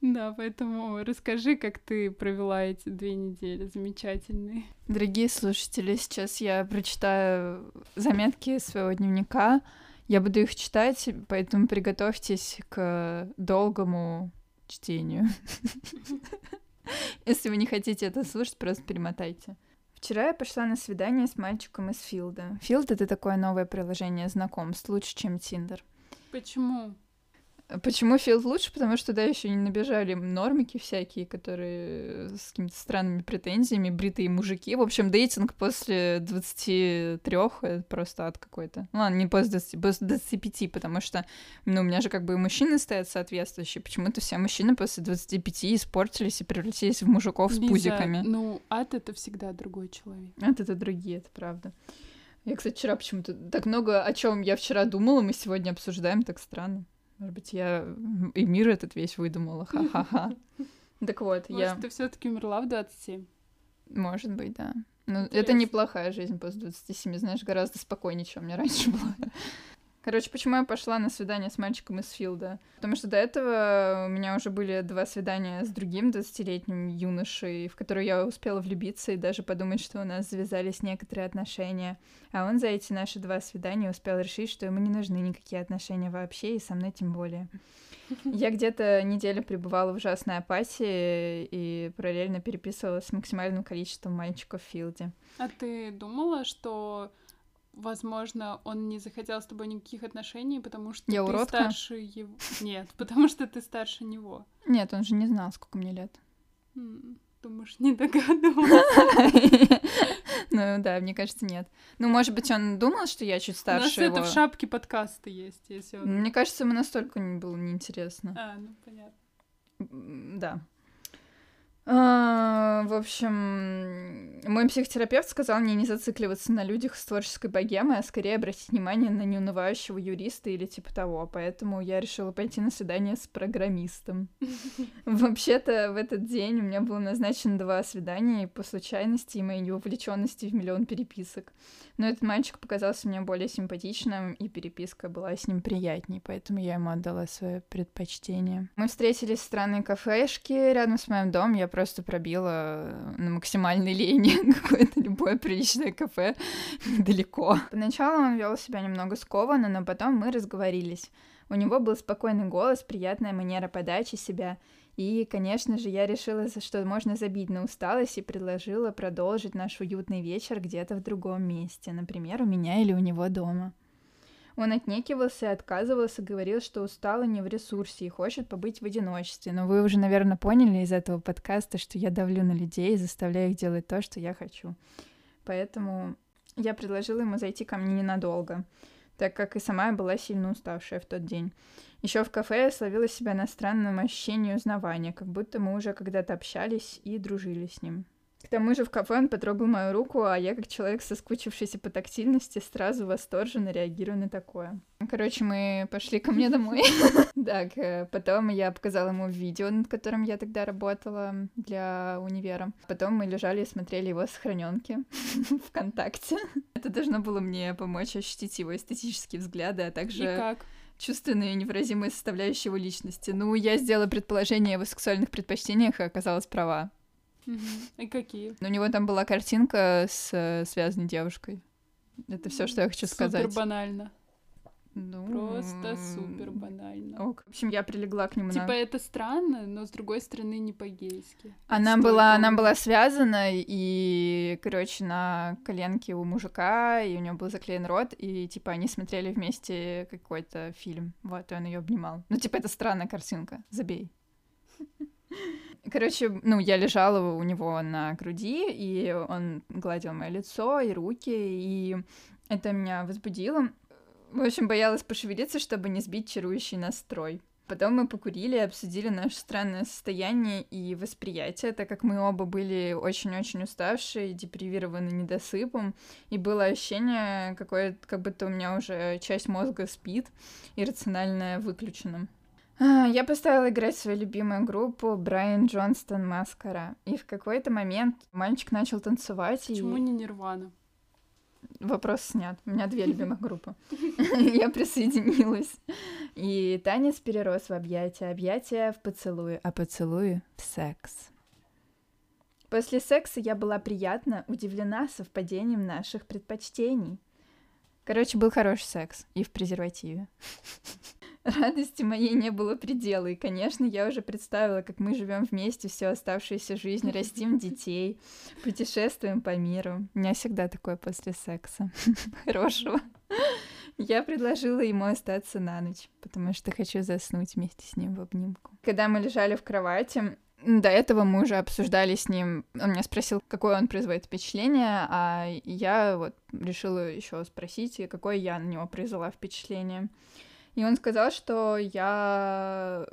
Да, поэтому расскажи, как ты провела эти две недели замечательные. Дорогие слушатели, сейчас я прочитаю заметки своего дневника. Я буду их читать, поэтому приготовьтесь к долгому чтению. Если вы не хотите это слушать, просто перемотайте. Вчера я пошла на свидание с мальчиком из Филда. Филд — это такое новое приложение знакомств, лучше, чем Тиндер. Почему? Почему Филд лучше? Потому что да, еще не набежали нормики всякие, которые с какими-то странными претензиями, бритые мужики. В общем, дейтинг после 23 это просто ад какой-то. Ну ладно, не после 20, после 25, потому что, ну, у меня же как бы и мужчины стоят соответствующие. Почему-то все мужчины после 25 испортились и превратились в мужиков Лиза, с пузиками. ну, ад — это всегда другой человек. Ад — это другие, это правда. Я, кстати, вчера почему-то так много о чем я вчера думала, мы сегодня обсуждаем, так странно. Может быть, я и мир этот весь выдумала, ха-ха-ха. <laughs> Так вот, я... Может, ты все таки умерла в 27? Может быть, да. Ну, это неплохая жизнь после 27, знаешь, гораздо спокойнее, чем у меня раньше была. Короче, почему я пошла на свидание с мальчиком из Филда? Потому что до этого у меня уже были два свидания с другим 20-летним юношей, в который я успела влюбиться и даже подумать, что у нас завязались некоторые отношения. А он за эти наши два свидания успел решить, что ему не нужны никакие отношения вообще, и со мной тем более. Я <laughs> где-то неделю пребывала в ужасной апатии и параллельно переписывалась с максимальным количеством мальчиков в Филде. А ты думала, что возможно, он не захотел с тобой никаких отношений, потому что Я ты уродка? старше его. Нет, <laughs> потому что ты старше него. Нет, он же не знал, сколько мне лет. Думаешь, не <laughs> догадывался. Ну да, мне кажется, нет. Ну, может быть, он думал, что я чуть У нас старше его. это в шапке подкаста есть, если он... Мне кажется, ему настолько было неинтересно. А, ну понятно. Да. А, В общем, мой психотерапевт сказал мне не зацикливаться на людях с творческой богемой, а скорее обратить внимание на неунывающего юриста или типа того. Поэтому я решила пойти на свидание с программистом. <laughs> Вообще-то в этот день у меня было назначено два свидания по случайности и моей неувлеченности в миллион переписок. Но этот мальчик показался мне более симпатичным, и переписка была с ним приятней, поэтому я ему отдала свое предпочтение. Мы встретились в странной кафешке рядом с моим домом. Я просто пробила на максимальной лени <laughs> какое-то любое приличное кафе недалеко. Поначалу он вел себя немного скованно, но потом мы разговорились. У него был спокойный голос, приятная манера подачи себя. И, конечно же, я решила, что можно забить на усталость и предложила продолжить наш уютный вечер где-то в другом месте, например, у меня или у него дома. Он отнекивался и отказывался, говорил, что устал и не в ресурсе и хочет побыть в одиночестве. Но вы уже, наверное, поняли из этого подкаста, что я давлю на людей и заставляю их делать то, что я хочу. Поэтому я предложила ему зайти ко мне ненадолго, так как и сама я была сильно уставшая в тот день. Еще в кафе я словила себя на странном ощущении узнавания, как будто мы уже когда-то общались и дружили с ним. К тому же в кафе он потрогал мою руку, а я, как человек, соскучившийся по тактильности, сразу восторженно реагирую на такое. Короче, мы пошли ко мне домой. <laughs> Так, потом я показала ему видео, над которым я тогда работала для универа. Потом мы лежали и смотрели его сохраненки <laughs> ВКонтакте. Это должно было мне помочь ощутить его эстетические взгляды, а также чувственные и невыразимые составляющие его личности. Ну, я сделала предположение о его сексуальных предпочтениях и оказалась права. И какие? У него там была картинка с э, связанной девушкой. Это все, что я хочу сказать. Супер банально. Ну, Просто супер банально. ок. В общем, я прилегла к нему. Типа на... это странно, но с другой стороны не по-гейски. Она Стоит была, она была связана, и, короче, на коленке у мужика, и у него был заклеен рот, и, типа, они смотрели вместе какой-то фильм. Вот, и он ее обнимал. Ну, типа, это странная картинка. Забей. Короче, ну, я лежала у него на груди, и он гладил мое лицо и руки, и это меня возбудило. В общем, боялась пошевелиться, чтобы не сбить чарующий настрой. Потом мы покурили и обсудили наше странное состояние и восприятие, так как мы оба были очень-очень уставшие, депривированы недосыпом, и было ощущение, какое как будто у меня уже часть мозга спит, иррациональная выключена. А, я поставила играть свою любимую группу Брайан Джонстон Маскара. И в какой-то момент мальчик начал танцевать. Почему и... не Нирвана? Вопрос снят. У меня две <laughs> любимых группы. <laughs> Я присоединилась. И танец перерос в объятия, объятия в поцелуи, а поцелуи в секс. После секса я была приятно удивлена совпадением наших предпочтений. Короче, был хороший секс и в презервативе. <laughs> Радости моей не было предела, и, конечно, я уже представила, как мы живем вместе всю оставшуюся жизнь, <laughs> растим детей, путешествуем по миру. У меня всегда такое после секса. <laughs> Хорошего. Я предложила ему остаться на ночь, потому что хочу заснуть вместе с ним в обнимку. Когда мы лежали в кровати, до этого мы уже обсуждали с ним. Он меня спросил, какое он производит впечатление, а я вот решила еще спросить, какое я на него произвела впечатление. И он сказал, что я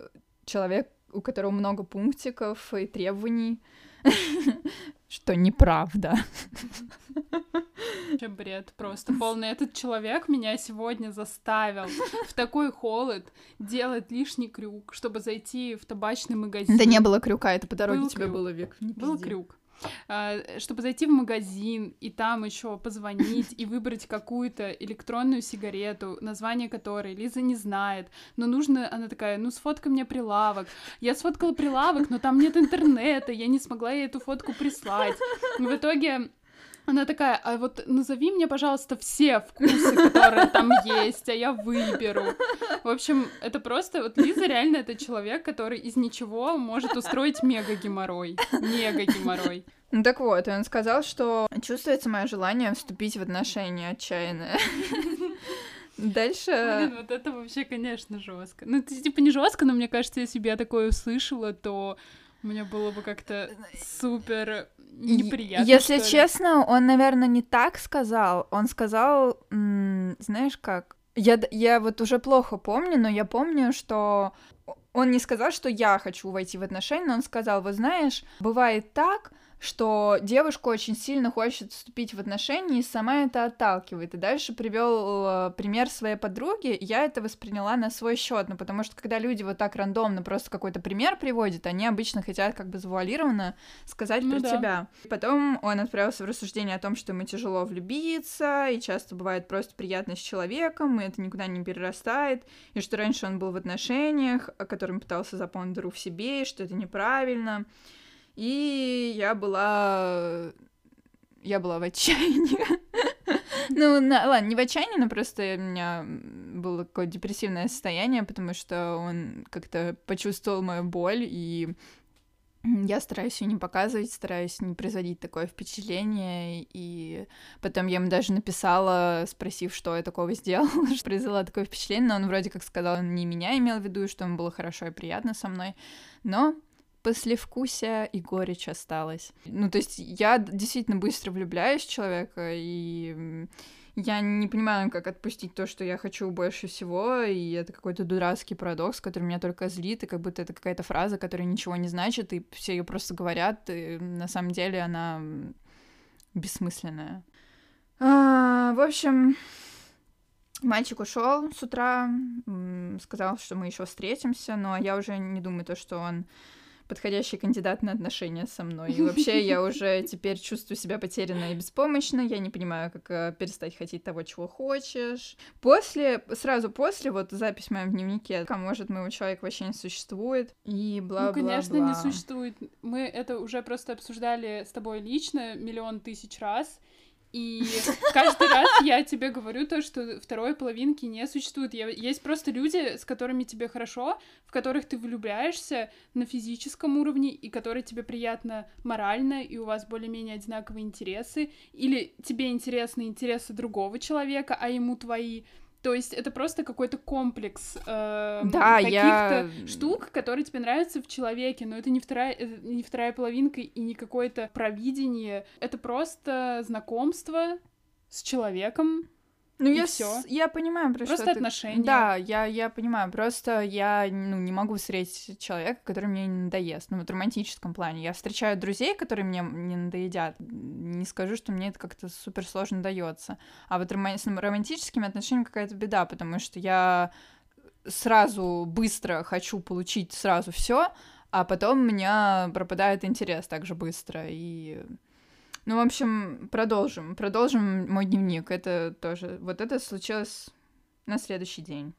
человек, у которого много пунктиков и требований, <laughs> что неправда. Вообще бред просто полный. Этот человек меня сегодня заставил в такой холод делать лишний крюк, чтобы зайти в табачный магазин. Да не было крюка, это по дороге Был тебе крюк. было век. Был крюк. А, чтобы зайти в магазин и там еще позвонить и выбрать какую-то электронную сигарету, название которой Лиза не знает, но нужно, она такая, ну сфоткай мне прилавок. Я сфоткала прилавок, но там нет интернета, я не смогла ей эту фотку прислать. В итоге она такая, а вот назови мне, пожалуйста, все вкусы, которые там есть, а я выберу. В общем, это просто, вот Лиза реально это человек, который из ничего может устроить мега-геморрой. Мега-геморрой. Ну так вот, он сказал, что чувствуется мое желание вступить в отношения отчаянное. Дальше... Блин, вот это вообще, конечно, жестко. Ну, это типа не жестко, но мне кажется, если бы я такое услышала, то мне было бы как-то супер неприятно. Если честно, он, наверное, не так сказал. Он сказал, знаешь как, я, я вот уже плохо помню, но я помню, что он не сказал, что я хочу войти в отношения, но он сказал, вот знаешь, бывает так, что девушка очень сильно хочет вступить в отношения и сама это отталкивает. И дальше привел э, пример своей подруги, я это восприняла на свой счет, ну потому что когда люди вот так рандомно просто какой-то пример приводят, они обычно хотят как бы завуалированно сказать ну, про да. тебя. Потом он отправился в рассуждение о том, что ему тяжело влюбиться, и часто бывает просто приятно с человеком, и это никуда не перерастает, и что раньше он был в отношениях, о котором пытался заполнить дыру в себе, и что это неправильно. И я была... Я была в отчаянии. <laughs> Ну, на, ладно, не в отчаянии, но просто у меня было какое-то депрессивное состояние, потому что он как-то почувствовал мою боль, и я стараюсь ее не показывать, стараюсь не производить такое впечатление, и потом я ему даже написала, спросив, что я такого сделала, <laughs> что произвела такое впечатление, но он вроде как сказал, он не меня имел в виду, что ему было хорошо и приятно со мной, но послевкусие и горечь осталось. Ну, то есть я действительно быстро влюбляюсь в человека, и я не понимаю, как отпустить то, что я хочу больше всего, и это какой-то дурацкий парадокс, который меня только злит, и как будто это какая-то фраза, которая ничего не значит, и все ее просто говорят, и на самом деле она бессмысленная. А, в общем, мальчик ушел с утра, сказал, что мы еще встретимся, но я уже не думаю то, что он подходящий кандидат на отношения со мной. И вообще я <laughs> уже теперь чувствую себя потерянной и беспомощной. Я не понимаю, как э, перестать хотеть того, чего хочешь. После, сразу после, вот запись в моем дневнике, а может, моего человека вообще не существует. И бла-бла-бла. Ну, конечно, не существует. Мы это уже просто обсуждали с тобой лично миллион тысяч раз. И каждый раз я тебе говорю то, что второй половинки не существует. Есть просто люди, с которыми тебе хорошо, в которых ты влюбляешься на физическом уровне, и которые тебе приятно морально, и у вас более-менее одинаковые интересы, или тебе интересны интересы другого человека, а ему твои. То есть это просто какой-то комплекс э, да, каких-то я... штук, которые тебе нравятся в человеке, но это не вторая, это не вторая половинка и не какое-то провидение. Это просто знакомство с человеком, Ну, и я, всё. с- я понимаю, про Просто что ты- отношения. Да, я, я понимаю. Просто я ну, не могу встретить человека, который мне не надоест. Ну, вот в романтическом плане. Я встречаю друзей, которые мне не надоедят. Не скажу, что мне это как-то супер сложно дается. А вот рома- с романтическими отношениями какая-то беда, потому что я сразу быстро хочу получить сразу все, а потом у меня пропадает интерес так же быстро. И ну, в общем, продолжим. Продолжим мой дневник. Это тоже... Вот это случилось на следующий день.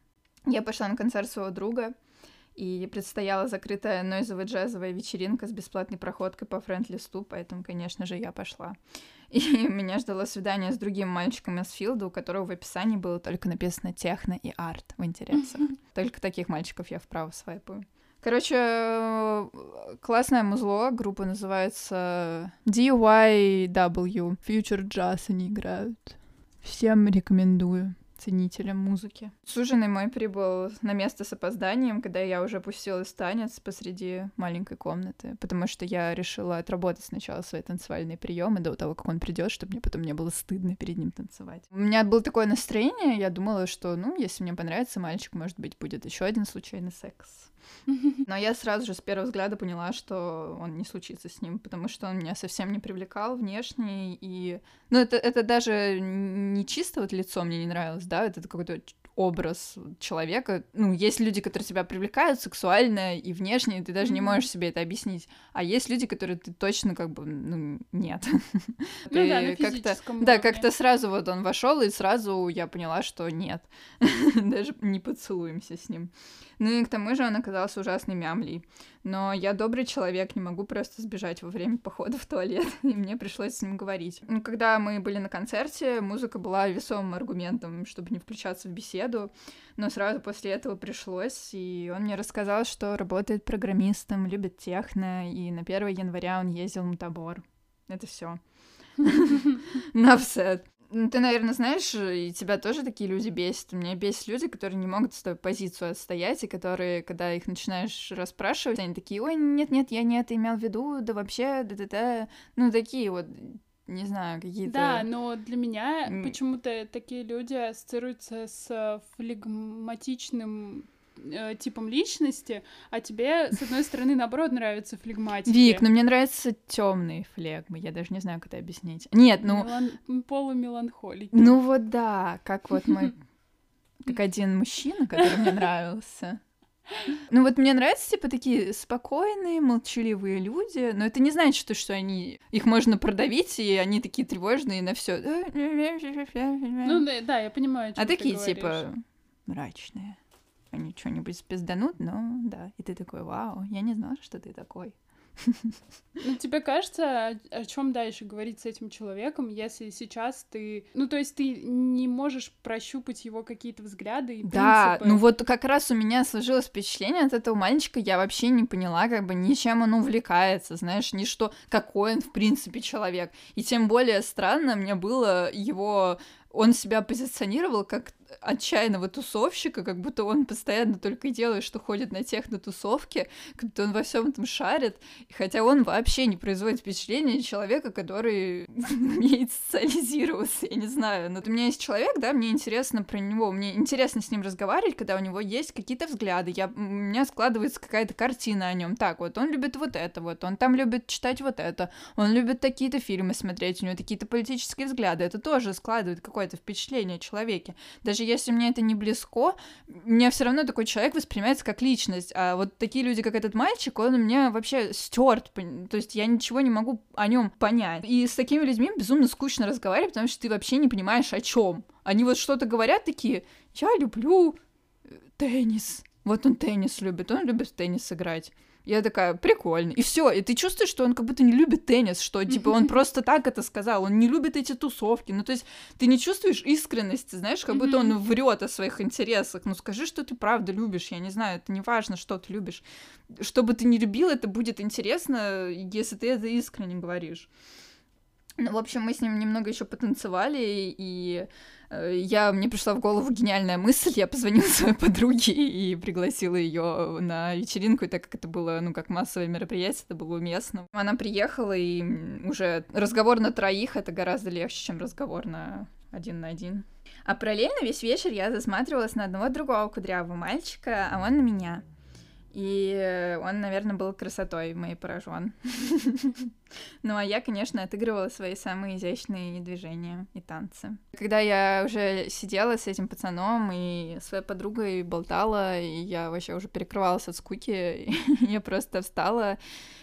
Я пошла на концерт своего друга, и предстояла закрытая нойзовая джазовая вечеринка с бесплатной проходкой по френд-листу, поэтому, конечно же, я пошла. <laughs> И меня ждало свидание с другим мальчиком из Филда, у которого в описании было только написано «техно» и «арт» в интересах. Только таких мальчиков я вправо свайпаю. Короче, классное музло, группа называется DYW. Future Jazz они играют. Всем рекомендую ценителям музыки. Суженый мой прибыл на место с опозданием, когда я уже опустилась танец посреди маленькой комнаты, потому что я решила отработать сначала свои танцевальные приемы до того, как он придет, чтобы мне потом не было стыдно перед ним танцевать. У меня было такое настроение, я думала, что, ну, если мне понравится мальчик, может быть, будет еще один случайный секс. <laughs> Но я сразу же с первого взгляда поняла, что он не случится с ним, потому что он меня совсем не привлекал внешне, и... Ну, это, это даже не чисто вот лицо мне не нравилось, да, это какой-то образ человека. Ну, есть люди, которые тебя привлекают сексуально и внешне, и ты даже не можешь себе это объяснить. А есть люди, которые ты точно как бы, ну, нет. <laughs> Ну да, на как-то- Да, как-то сразу вот он вошел, и сразу я поняла, что нет. <laughs> Даже не поцелуемся с ним. Ну и к тому же он оказался ужасной мямлей. Но я добрый человек, не могу просто сбежать во время похода в туалет, <laughs> и мне пришлось с ним говорить. Ну, когда мы были на концерте, музыка была весомым аргументом, чтобы не включаться в беседу, но сразу после этого пришлось, и он мне рассказал, что работает программистом, любит техно, и на 1 января он ездил в Табор. Это все. <laughs> <laughs> На. Ну, ты, наверное, знаешь, и тебя тоже такие люди бесят. Меня бесят люди, которые не могут с тобой позицию отстоять, и которые, когда их начинаешь расспрашивать, они такие, ой, нет-нет, я не это имел в виду, да вообще, да-да-да. Ну, такие вот, не знаю, какие-то... Да, но для меня почему-то такие люди ассоциируются с флегматичным э, типом личности, а тебе, с одной стороны, наоборот, нравятся флегматики. Вик, ну мне нравятся темные флегмы, я даже не знаю, как это объяснить. Нет, ну, Мелан- полумеланхолики. ну вот да, как вот мой, <laughs> как один мужчина, который мне нравился. Ну вот мне нравятся, типа, такие спокойные, молчаливые люди, но это не значит, что, что они... Их можно продавить, и они такие тревожные на все. Ну да, да, я понимаю, а такие, типа, мрачные. Они что-нибудь спизданут, но да. И ты такой, вау, я не знала, что ты такой. Ну, тебе кажется, о, чем дальше говорить с этим человеком, если сейчас ты... Ну, то есть ты не можешь прощупать его какие-то взгляды и Да, принципы. ну вот как раз у меня сложилось впечатление от этого мальчика, я вообще не поняла, как бы, ни чем он увлекается, знаешь, ни что, какой он, в принципе, человек. И тем более странно мне было его... Он себя позиционировал как отчаянного тусовщика, как будто он постоянно только и делает, что ходит на техно-тусовки, как будто он во всем этом шарит, хотя он вообще не производит впечатление человека, который <laughs> умеет социализироваться, я не знаю. Но у меня есть человек, да, мне интересно про него, мне интересно с ним разговаривать, когда у него есть какие-то взгляды, я, у меня складывается какая-то картина о нем. Так, вот он любит вот это, вот он там любит читать вот это, он любит такие-то фильмы смотреть, у него такие-то политические взгляды, это тоже складывает какое-то впечатление о человеке. Даже если мне это не близко, мне все равно такой человек воспринимается как личность, а вот такие люди, как этот мальчик, он у меня вообще стерт, то есть я ничего не могу о нем понять. И с такими людьми безумно скучно разговаривать, потому что ты вообще не понимаешь о чем. Они вот что-то говорят такие, я люблю э, теннис. Вот он теннис любит, он любит в теннис играть. Я такая, прикольно. И все, и ты чувствуешь, что он как будто не любит теннис, что типа он просто так это сказал, он не любит эти тусовки. Ну, то есть ты не чувствуешь искренности, знаешь, как будто он врет о своих интересах. Ну, скажи, что ты правда любишь, я не знаю, это не важно, что ты любишь. Что бы ты ни любил, это будет интересно, если ты это искренне говоришь. Ну, в общем, мы с ним немного еще потанцевали, и э, я, мне пришла в голову гениальная мысль, я позвонила <laughs> своей подруге и пригласила ее на вечеринку, и так как это было, ну, как массовое мероприятие, это было уместно. Она приехала, и уже разговор на троих — это гораздо легче, чем разговор на один на один. А параллельно весь вечер я засматривалась на одного другого кудрявого мальчика, а он на меня. И он, наверное, был красотой моей поражен. <laughs> Ну, а я, конечно, отыгрывала свои самые изящные движения и танцы. Когда я уже сидела с этим пацаном и своей подругой болтала, и я вообще уже перекрывалась от скуки, <laughs> я просто встала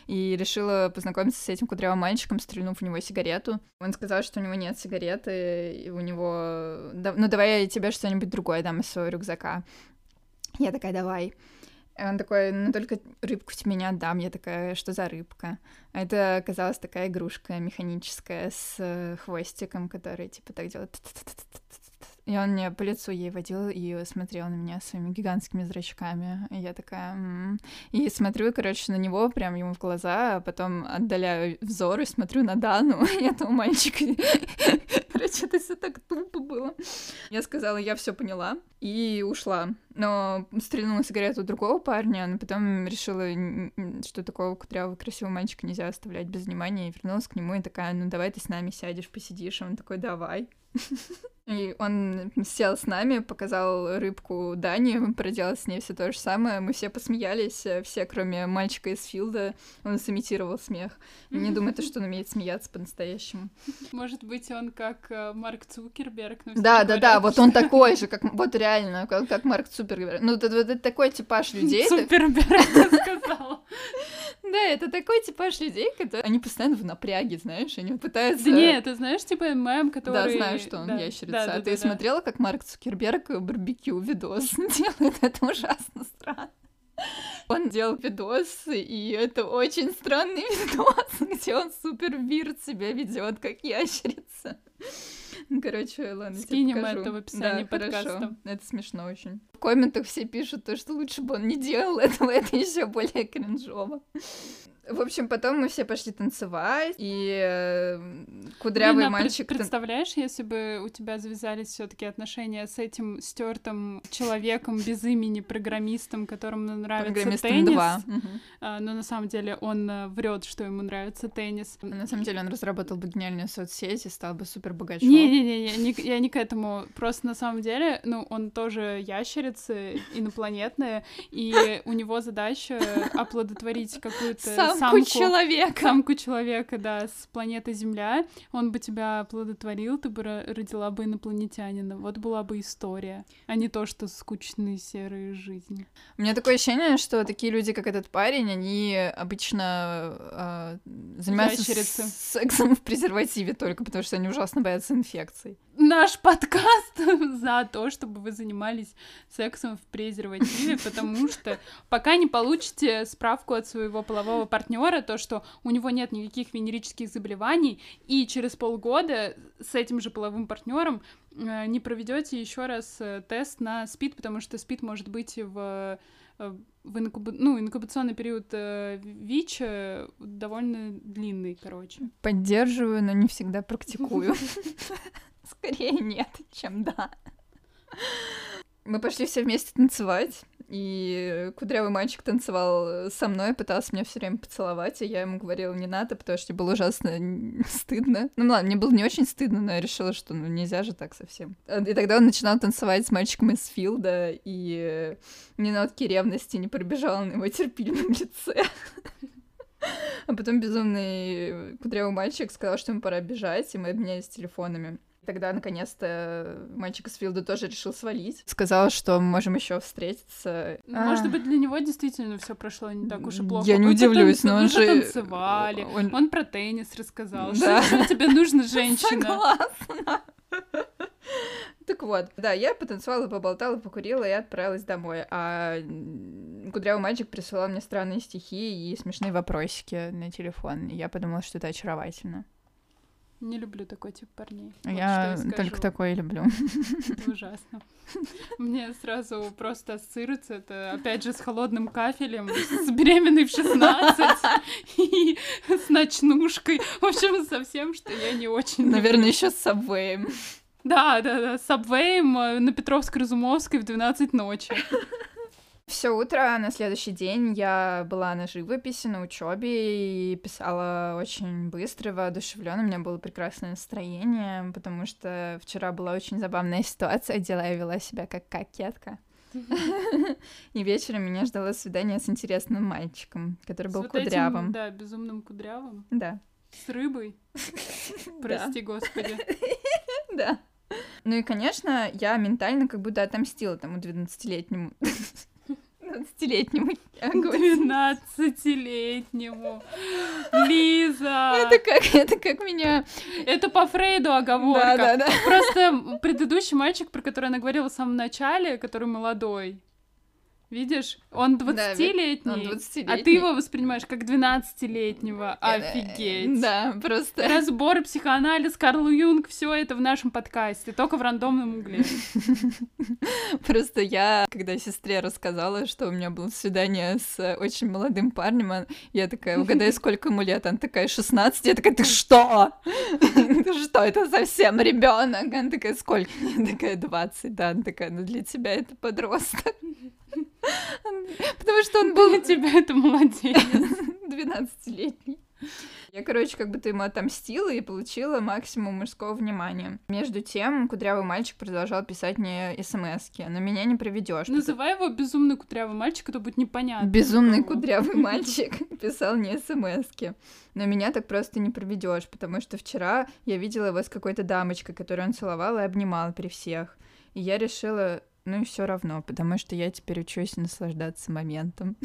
и решила познакомиться с этим кудрявым мальчиком, стрельнув в него сигарету. Он сказал, что у него нет сигареты, и у него... Ну, давай я тебе что-нибудь другое дам из своего рюкзака. Я такая, давай. И он такой, ну только рыбку тебе не отдам. Я такая, что за рыбка? А это оказалась такая игрушка механическая с э, хвостиком, который типа так делает. И он мне по лицу ей водил и смотрел на меня своими гигантскими зрачками. И я такая... М-м". И смотрю, короче, на него, прям ему в глаза, а потом отдаляю взор и смотрю на Дану и этого мальчика. Короче, это все так тупо было. Я сказала, я все поняла, и ушла. Но стрельнула сигарету другого парня, но потом решила, что такого кудрявого красивого мальчика нельзя оставлять без внимания, и вернулась к нему и такая, ну давай ты с нами сядешь, посидишь. он такой, давай. <laughs> И он сел с нами, показал рыбку Дани, проделал с ней все то же самое. Мы все посмеялись, э, все, кроме мальчика из Филда. Он сымитировал смех. Не думаю, что он умеет смеяться по-настоящему. <laughs> Может быть, он как э, Марк Цукерберг. Да, да, да, вот он такой же, как вот реально, как, как Марк Цукерберг. Ну, это, это такой типаж людей. Цукерберг, сказал. <laughs> Да, это такой типаж людей, которые... Они постоянно в напряге, знаешь, они пытаются... Да нет, ты знаешь, типа мем, который... Да, знаю, что он да. ящерица. Да, да, а ты да, смотрела, как Марк Цукерберг барбекю видос <laughs> делает? Это ужасно странно. Он делал видос, и это очень странный <laughs> видос, где он супер вирт себя ведет, как ящерица. Короче, ладно, Скинем это в описании да, подкаста. Хорошо. Это смешно очень. В комментах все пишут то, что лучше бы он не делал <laughs> этого, это еще более кринжово. В общем, потом мы все пошли танцевать, и э, кудрявый Блин, а мальчик... Пред представляешь, если бы у тебя завязались все таки отношения с этим стертым человеком без имени, программистом, которому нравится теннис, 2. Угу. А, но на самом деле он э, врет, что ему нравится теннис. На самом деле он разработал бы гениальную соцсеть и стал бы супер богачом. Не-не-не, я, не, я не к этому. Просто на самом деле, ну, он тоже ящерица инопланетная, и у него задача оплодотворить какую-то самку, самку человека. Самку человека, да, с планеты Земля. Он бы тебя оплодотворил, ты бы родила бы инопланетянина. Вот была бы история, а не то, что скучные серые жизни. У меня такое ощущение, что такие люди, как этот парень, они обычно э, занимаются Ящерицы. сексом в презервативе только потому, что они ужасно боятся инфекций наш подкаст <laughs> за то, чтобы вы занимались сексом в презервативе, потому что пока не получите справку от своего полового партнера, то, что у него нет никаких венерических заболеваний, и через полгода с этим же половым партнером э, не проведете еще раз э, тест на СПИД, потому что СПИД может быть в э, в инкуб... ну, инкубационный период э, ВИЧ довольно длинный, короче. Поддерживаю, но не всегда практикую. <laughs> Скорее нет, чем да. Мы пошли все вместе танцевать, и кудрявый мальчик танцевал со мной, пытался меня все время поцеловать, и я ему говорила, не надо, потому что было ужасно стыдно. Ну ладно, мне было не очень стыдно, но я решила, что ну нельзя же так совсем. И тогда он начинал танцевать с мальчиком из Филда, и ни нотки ревности не пробежала на его терпильном лице. А потом безумный кудрявый мальчик сказал, что ему пора бежать, и мы обменялись телефонами. Тогда, наконец-то, мальчик из Филда тоже решил свалить. Сказал, что мы можем еще встретиться. Ну, может быть, для него действительно все прошло не так уж и плохо. Я не удивлюсь, но он же... танцевали, он... про теннис рассказал. Что тебе нужно, <laughs> женщина? Согласна. Так вот, да, я потанцевала, поболтала, покурила и отправилась домой. А кудрявый мальчик присылал мне странные стихи и смешные вопросики на телефон. И я подумала, что это очаровательно. Не люблю такой тип парней. Я, вот я только такой люблю. Это ужасно. <laughs> Мне сразу просто ассоциируется это, опять же, с холодным кафелем, с беременной в 16 <laughs> и с ночнушкой. В общем, совсем, что я не очень Наверное, еще с Сабвеем. Да, да, да, с Сабвеем э, на Петровской-Разумовской в 12 ночи. Все утро на следующий день я была на живописи, на учебе и писала очень быстро, воодушевленно. У меня было прекрасное настроение, потому что вчера была очень забавная <laughs> ситуация, где я вела себя как кокетка. <laughs> И вечером меня ждало свидание с интересным мальчиком, который был кудрявым. да, безумным кудрявым. Да, С рыбой. <laughs> Прости, господи. да. Ну и, конечно, я ментально как будто отомстила тому 12-летнему 12-летнему. я говорю. Двенадцатилетнему. Лиза! Это как, это как меня... Это по Фрейду оговорка. Да, да, да. Просто предыдущий мальчик, про который она говорила в самом начале, который молодой, видишь, он Да, 20-летний, он 20-летний. а ты его воспринимаешь как 12-летнего. Э, Офигеть. Да, просто... Разбор, психоанализ, Карл Юнг, все это в нашем подкасте, только в рандомном угле. <laughs> Просто я, когда сестре рассказала, что у меня было свидание с э, очень молодым парнем, я такая, угадай, <laughs> сколько ему лет? Она такая, 16. Я такая, ты что? <laughs> Ты что, это совсем ребенок? Она такая, сколько? Я такая, 20, да. Она такая, ну для тебя это подросток. Потому что он был Для тебя это молодец. <laughs> 12-летний. Я, короче, как будто ему отомстила и получила максимум мужского внимания. Между тем, кудрявый мальчик продолжал писать мне смс но меня не проведешь. Называй его безумный кудрявый мальчик, это будет непонятно. Безумный Кого? кудрявый <laughs> мальчик <laughs> писал мне смс Но меня так просто не проведешь, потому что вчера я видела его с какой-то дамочкой, которую он целовал и обнимал при всех. И я решила, ну и все равно, потому что я теперь учусь наслаждаться моментом.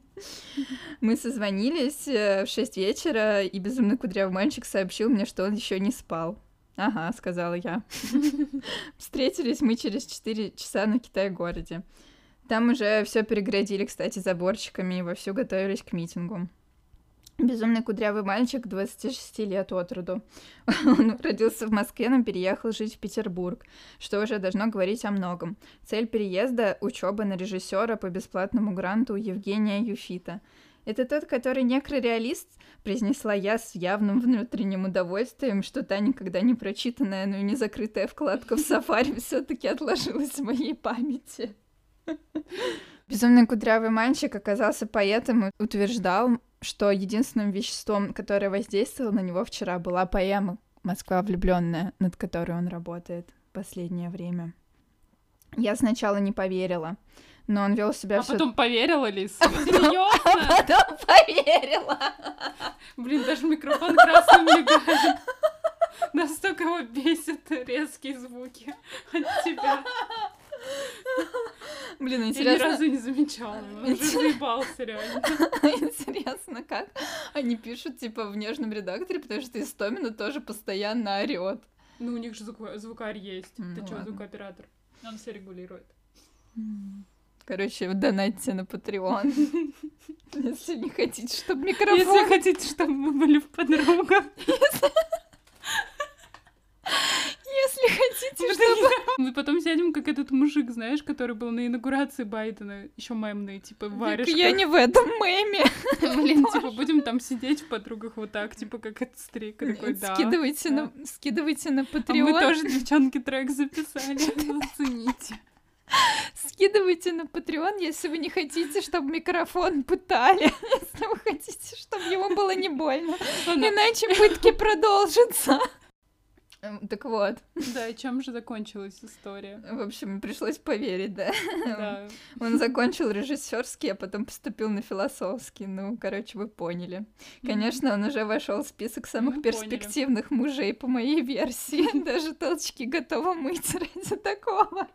<laughs> Мы созвонились э, в 6 вечера, и безумный кудрявый мальчик сообщил мне, что он еще не спал. Ага, сказала я. <laughs> Встретились мы через 4 часа на Китай-городе. Там уже все переградили, кстати, заборчиками и вовсю готовились к митингу. Безумный кудрявый мальчик, 26 лет от роду. <laughs> Он родился в Москве, но переехал жить в Петербург, что уже должно говорить о многом. Цель переезда — учеба на режиссера по бесплатному гранту Евгения Юфита. «Это тот, который некрореалист?» — произнесла я с явным внутренним удовольствием, что та никогда не прочитанная, но и не закрытая вкладка в сафари все таки отложилась в моей памяти. <laughs> Безумный кудрявый мальчик оказался поэтом и утверждал, что единственным веществом, которое воздействовало на него вчера, была поэма «Москва влюбленная», над которой он работает в последнее время. Я сначала не поверила, но он вел себя А всё- потом поверила, Лиз? <laughs> Серьезно? Потом поверила. Блин, даже микрофон красным мигает. Настолько его бесит резкие звуки от тебя. Блин, Я ни интересно, разу не замечала. Он <laughs> уже заебался реально. интересно, как они пишут, типа, в нежном редакторе, потому что Истомина тоже постоянно орет. Ну, у них же звук- звукарь есть. Ну, Ты что, звукооператор? Он все регулирует. Короче, донатьте на Patreon, <laughs> если не хотите, чтобы Если микрофон... хотите, чтобы мы были в подругах. Если <laughs> хотите, чтобы... Мы потом сядем, как этот мужик, знаешь, который был на инаугурации Байдена, еще мемный, типа, варишь. Я не в этом меме. <laughs> Блин, типа, будем там сидеть в подругах вот так, типа, как этот стрик, такой, да. Скидывайте на, скидывайте на А мы Patreon. тоже, девчонки, трек записали, <laughs> зацените. Скидывайте на Patreon, если вы не хотите, чтобы микрофон пытали. Если вы хотите, чтобы ему было не больно. Ладно, Иначе пытки продолжатся. Эм, Так вот, Да, и чем же закончилась история? в общем, пришлось поверить, да. Да. <laughs> Он закончил режиссерский, а потом поступил на философский. Ну, короче, вы поняли. Конечно, он уже вошел в список самых Мы поняли. перспективных мужей по моей версии. <laughs> Даже толчки готова мыть ради такого.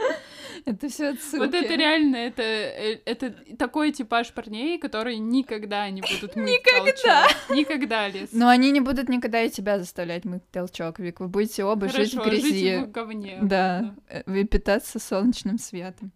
<laughs> Это все отсылки. Вот это реально, это, э, это такой типаж парней, которые никогда не будут мыть Никогда. толчок. Никогда, Лиз. Но они не будут никогда и тебя заставлять мыть толчок, Вик. Вы будете оба жить в Хорошо, жить грязи. в говне. Да, э, вы питаться солнечным светом.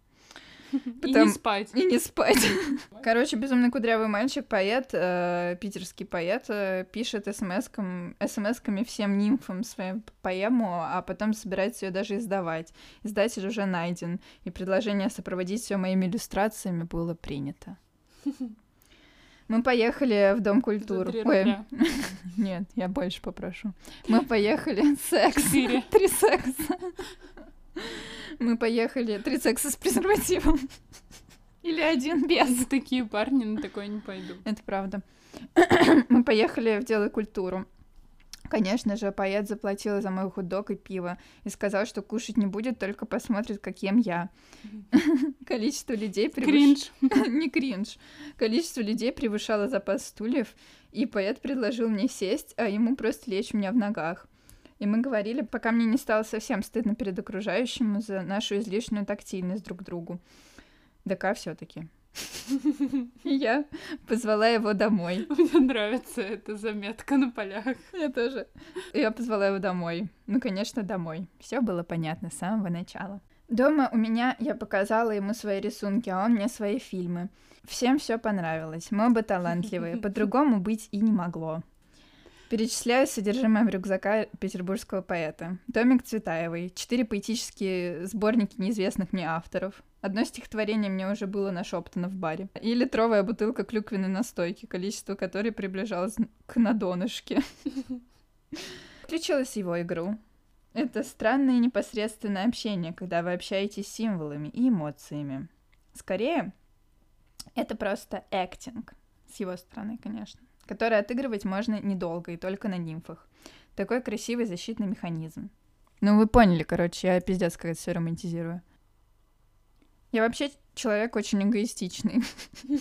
<laughs> И Потом- не спать. И не спать. <laughs> Короче, безумный кудрявый мальчик, поэт, э, питерский поэт, э, пишет смс-кам, смс-ками всем нимфам свою поэму, а потом собирается ее даже издавать. Издатель уже найден, и предложение сопроводить все моими иллюстрациями было принято. <laughs> Мы поехали в Дом культуры. Ой, нет, я больше попрошу. Мы поехали секс. Три секса. Мы поехали. Три секса с презервативом. Или один без. Такие парни на такое не пойду. Это правда. <clears throat> Мы поехали в дело культуру. Конечно же, поэт заплатил за мой худок и пиво и сказал, что кушать не будет, только посмотрит, как ем я. <laughs> Количество людей Кринж. <laughs> Не кринж. Количество людей превышало запас стульев, и поэт предложил мне сесть, а ему просто лечь у меня в ногах. И мы говорили, пока мне не стало совсем стыдно перед окружающим за нашу излишнюю тактильность друг к другу. ДК все таки Я позвала его домой. Мне нравится эта заметка на полях. Я тоже. Я позвала его домой. Ну, конечно, домой. Все было понятно с самого начала. Дома у меня я показала ему свои рисунки, а он мне свои фильмы. Всем все понравилось. Мы оба талантливые. <laughs> По-другому быть и не могло. Перечисляю содержимое рюкзака петербургского поэта. Томик Цветаевой, четыре поэтические сборники неизвестных мне авторов. Одно стихотворение мне уже было нашептано в баре. И литровая бутылка клюквенной настойки, количество которой приближалось к надонышке. <laughs> Включилась его игру. Это странное непосредственное общение, когда вы общаетесь символами и эмоциями. Скорее, это просто acting. С его стороны, конечно который отыгрывать можно недолго и только на нимфах. Такой красивый защитный механизм. Ну, вы поняли, короче, я пиздец как это все романтизирую. Я вообще человек очень эгоистичный. <laughs>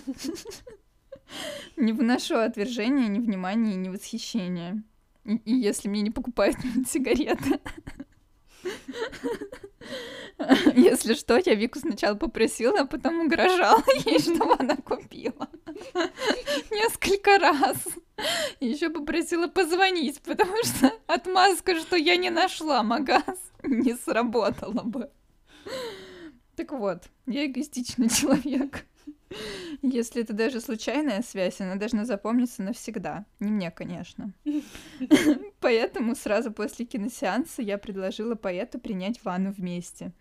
Не выношу отвержения, ни внимания, ни восхищения. И, и если мне не покупают <laughs> сигареты. <laughs> Если что, я Вику сначала попросила, а потом угрожала ей, чтобы она купила. Несколько раз. <laughs> Еще попросила позвонить, потому что <laughs> отмазка, что я не нашла магаз, <laughs> не сработала бы. Так вот, я эгоистичный человек. Если это даже случайная связь, она должна запомниться навсегда. Не мне, конечно. Поэтому сразу после киносеанса я предложила поэту принять ванну вместе.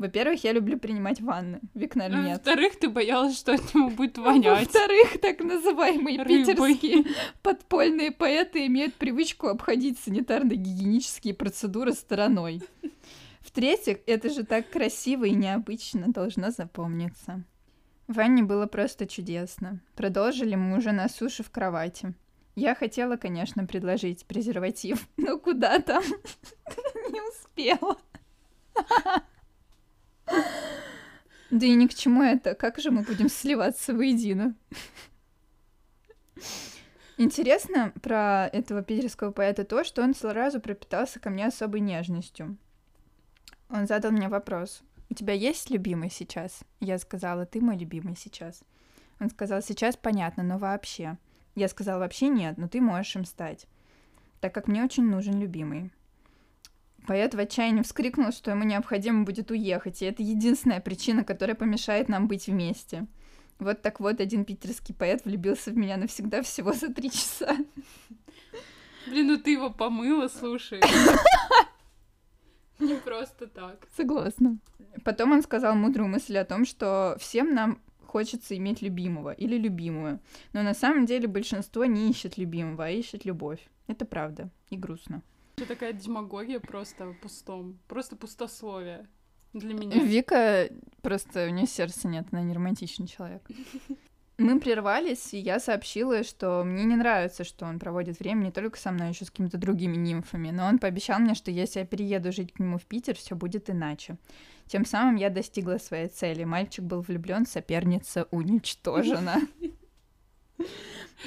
Во-первых, я люблю принимать ванны. Викналь а нет. Во-вторых, ты боялась, что от него будет вонять. Во-вторых, так называемые питерские подпольные поэты имеют привычку обходить санитарно-гигиенические процедуры стороной. В-третьих, это же так красиво и необычно должно запомниться. Ванне было просто чудесно. Продолжили мы уже на суше в кровати. Я хотела, конечно, предложить презерватив, но куда там? <laughs> Не успела. Да и ни к чему это. Как же мы будем сливаться воедино? Интересно про этого питерского поэта то, что он сразу пропитался ко мне особой нежностью. Он задал мне вопрос. «У тебя есть любимый сейчас?» Я сказала, «Ты мой любимый сейчас». Он сказал, «Сейчас понятно, но вообще». Я сказала, «Вообще нет, но ты можешь им стать» так как мне очень нужен любимый. Поэт в отчаянии вскрикнул, что ему необходимо будет уехать, и это единственная причина, которая помешает нам быть вместе. Вот так вот один питерский поэт влюбился в меня навсегда всего за три часа. Блин, ну ты его помыла, слушай. Не просто так. Согласна. Потом он сказал мудрую мысль о том, что всем нам хочется иметь любимого или любимую. Но на самом деле большинство не ищет любимого, а ищет любовь. Это правда. И грустно. Это такая демагогия просто пустом. Просто пустословие для меня. Вика просто у нее сердца нет, она не романтичный человек. <laughs> Мы прервались, и я сообщила, что мне не нравится, что он проводит время не только со мной, а еще с какими-то другими нимфами. Но он пообещал мне, что если я перееду жить к нему в Питер, все будет иначе. Тем самым я достигла своей цели. Мальчик был влюблен, соперница уничтожена. <laughs>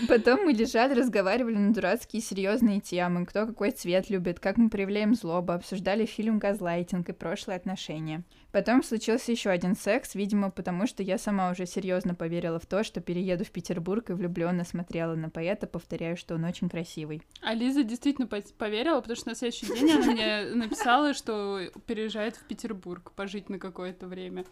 Потом мы лежали, разговаривали на дурацкие серьезные темы, кто какой цвет любит, как мы проявляем злобу, обсуждали фильм «Газлайтинг» и прошлые отношения. Потом случился еще один секс, видимо, потому что я сама уже серьезно поверила в то, что перееду в Петербург и влюбленно смотрела на поэта, повторяю, что он очень красивый. А Лиза действительно поверила, потому что на следующий день она мне написала, что переезжает в Петербург пожить на какое-то время.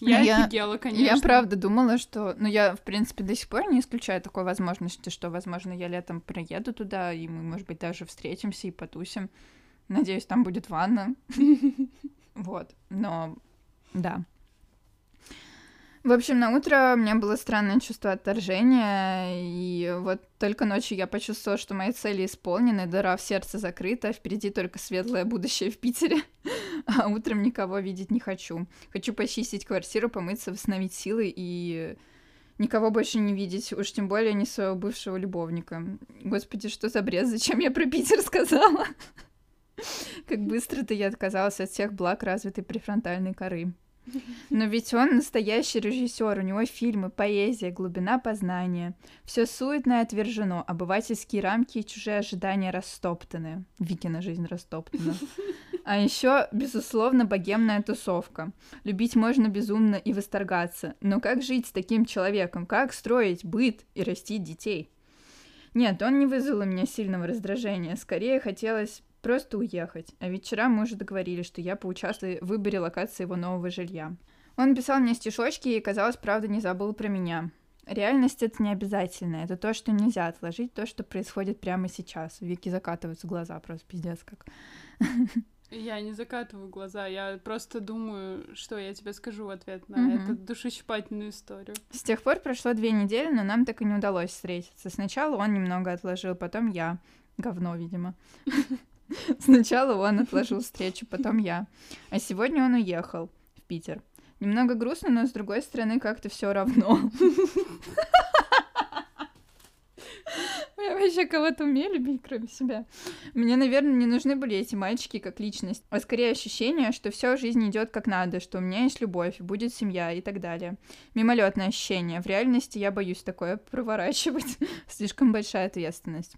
Я, я офигела, конечно. Я правда думала, что... Ну, я, в принципе, до сих пор не исключаю такой возможности, что, возможно, я летом приеду туда, и мы, может быть, даже встретимся и потусим. Надеюсь, там будет ванна. <laughs> Вот. Но, да. В общем, на утро у меня было странное чувство отторжения, и вот только ночью я почувствовала, что мои цели исполнены, дыра в сердце закрыта, впереди только светлое будущее в Питере, <laughs> а утром никого видеть не хочу. Хочу почистить квартиру, помыться, восстановить силы и никого больше не видеть, уж тем более не своего бывшего любовника. Господи, что за бред, зачем я про Питер <laughs> сказала? Как быстро-то я отказалась от всех благ развитой префронтальной коры. <laughs> Но ведь он настоящий режиссер, у него фильмы, поэзия, глубина познания. Все суетное отвержено, обывательские рамки и чужие ожидания растоптаны. Викина жизнь растоптана. <laughs> А еще, безусловно, богемная тусовка. Любить можно безумно и восторгаться. Но как жить с таким человеком? Как строить быт и растить детей? Нет, он не вызвал у меня сильного раздражения. Скорее хотелось просто уехать. А ведь вчера мы уже договорились, что я поучаствую в выборе локации его нового жилья. Он писал мне стишочки и, казалось, правда не забыл про меня. Реальность — это не обязательно, это то, что нельзя отложить, то, что происходит прямо сейчас. Вики закатываются глаза, просто пиздец как. <laughs> Я не закатываю глаза, я просто думаю, что я тебе скажу в ответ на mm-hmm. эту душещипательную историю. С тех пор прошло две недели, но нам так и не удалось встретиться. Сначала он немного отложил, потом я. Говно, видимо. <laughs> <laughs> Сначала он отложил встречу, потом я. А сегодня он уехал в Питер. Немного грустно, но с другой стороны как-то все равно. <laughs> Я вообще кого-то умею любить, кроме себя. Мне, наверное, не нужны были эти мальчики как личность, а скорее ощущение, что все в жизни идет как надо, что у меня есть любовь, будет семья и так далее. Мимолетное ощущение. В реальности я боюсь такое проворачивать. <laughs> Слишком большая ответственность.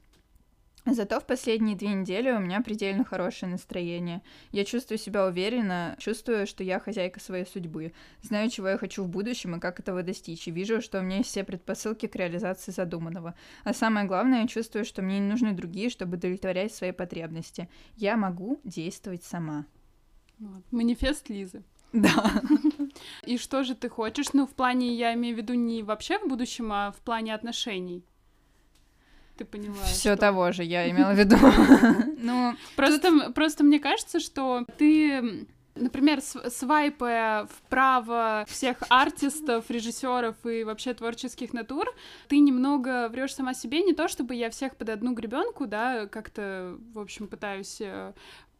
Зато в последние две недели у меня предельно хорошее настроение. Я чувствую себя уверенно, чувствую, что я хозяйка своей судьбы, знаю, чего я хочу в будущем и как этого достичь, и вижу, что у меня есть все предпосылки к реализации задуманного. А самое главное, я чувствую, что мне не нужны другие, чтобы удовлетворять свои потребности. Я могу действовать сама. Манифест Лизы. Да. <laughs> И что же ты хочешь? Ну, в плане, я имею в виду не вообще в будущем, а в плане отношений ты поняла. Все что... того же я имела в виду. <laughs> Ну, просто, просто мне кажется, что ты Например, свайпая вправо всех артистов, режиссеров и вообще творческих натур, ты немного врешь сама себе, не то чтобы я всех под одну гребенку, да, как-то, в общем, пытаюсь э,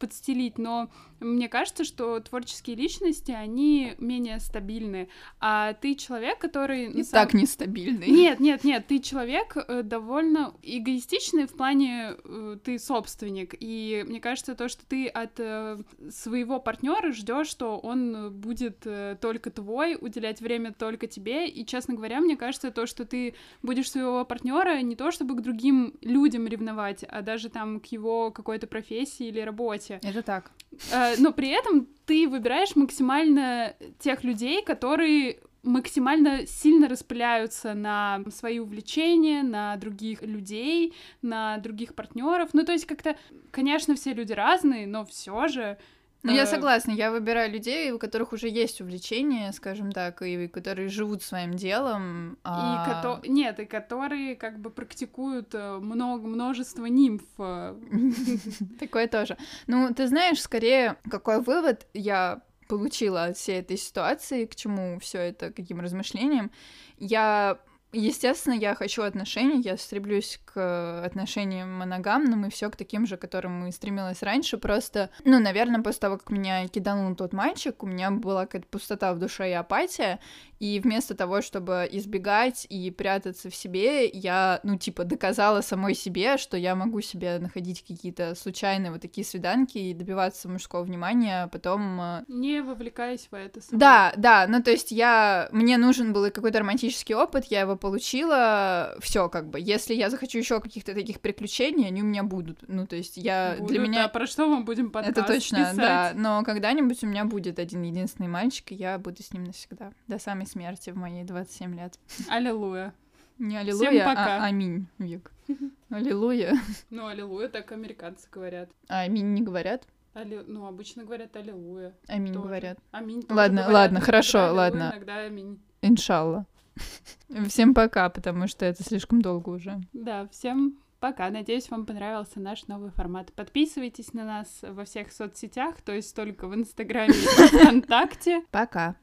подстелить, но мне кажется, что творческие личности, они менее стабильны, а ты человек, который... И самом... так нестабильный. Нет, нет, нет, ты человек э, довольно эгоистичный в плане э, ты собственник, и мне кажется, то, что ты от э, своего партнера ждешь, что он будет только твой, уделять время только тебе, и, честно говоря, мне кажется, то, что ты будешь своего партнера не то чтобы к другим людям ревновать, а даже там к его какой-то профессии или работе, вообще. Это так. Э, но при этом ты выбираешь максимально тех людей, которые максимально сильно распыляются на свои увлечения, на других людей, на других партнеров. Ну, то есть как-то, конечно, все люди разные, но все же ну, я э, согласна, я выбираю людей, у которых уже есть увлечение, скажем так, и которые живут своим делом. А... И кото... Нет, и которые как бы практикуют э, много, множество нимф. Э. <laughs> Такое тоже. Ну, ты знаешь, скорее, какой вывод я получила от всей этой ситуации, к чему все это, каким размышлениям. Я Естественно, я хочу отношений, я стремлюсь к отношениям моногамным и все к таким же, к которым и стремилась раньше. Просто, ну, наверное, после того, как меня киданул тот мальчик, у меня была какая-то пустота в душе и апатия, и вместо того, чтобы избегать и прятаться в себе, я, ну, типа, доказала самой себе, что я могу себе находить какие-то случайные вот такие свиданки и добиваться мужского внимания, а потом... Э, Не вовлекаясь в это. Самой. Да, да, ну, то есть я... Мне нужен был какой-то романтический опыт, я его получила, все как бы. Если я захочу еще каких-то таких приключений, они у меня будут. Ну, то есть я... Будут, для меня... Да, про что мы будем подкаст Это точно, писать? да. Но когда-нибудь у меня будет один единственный мальчик, и я буду с ним навсегда. До самой смерти в мои 27 лет. <laughs> Аллилуйя. Не аллилуйя, Всем а пока. а аминь, Вик. <laughs> Аллилуйя. Ну, аллилуйя так американцы говорят. А аминь не говорят? Али... Ну, обычно говорят аллилуйя. Аминь тоже. говорят. Аминь Ладно, говорят. ладно, хорошо, иногда ладно. Иногда аминь. Иншалла. <laughs> Всем пока, потому что это слишком долго уже. Да, всем пока. Надеюсь, вам понравился наш новый формат. Подписывайтесь на нас во всех соцсетях, то есть только в Инстаграме и ВКонтакте. Пока.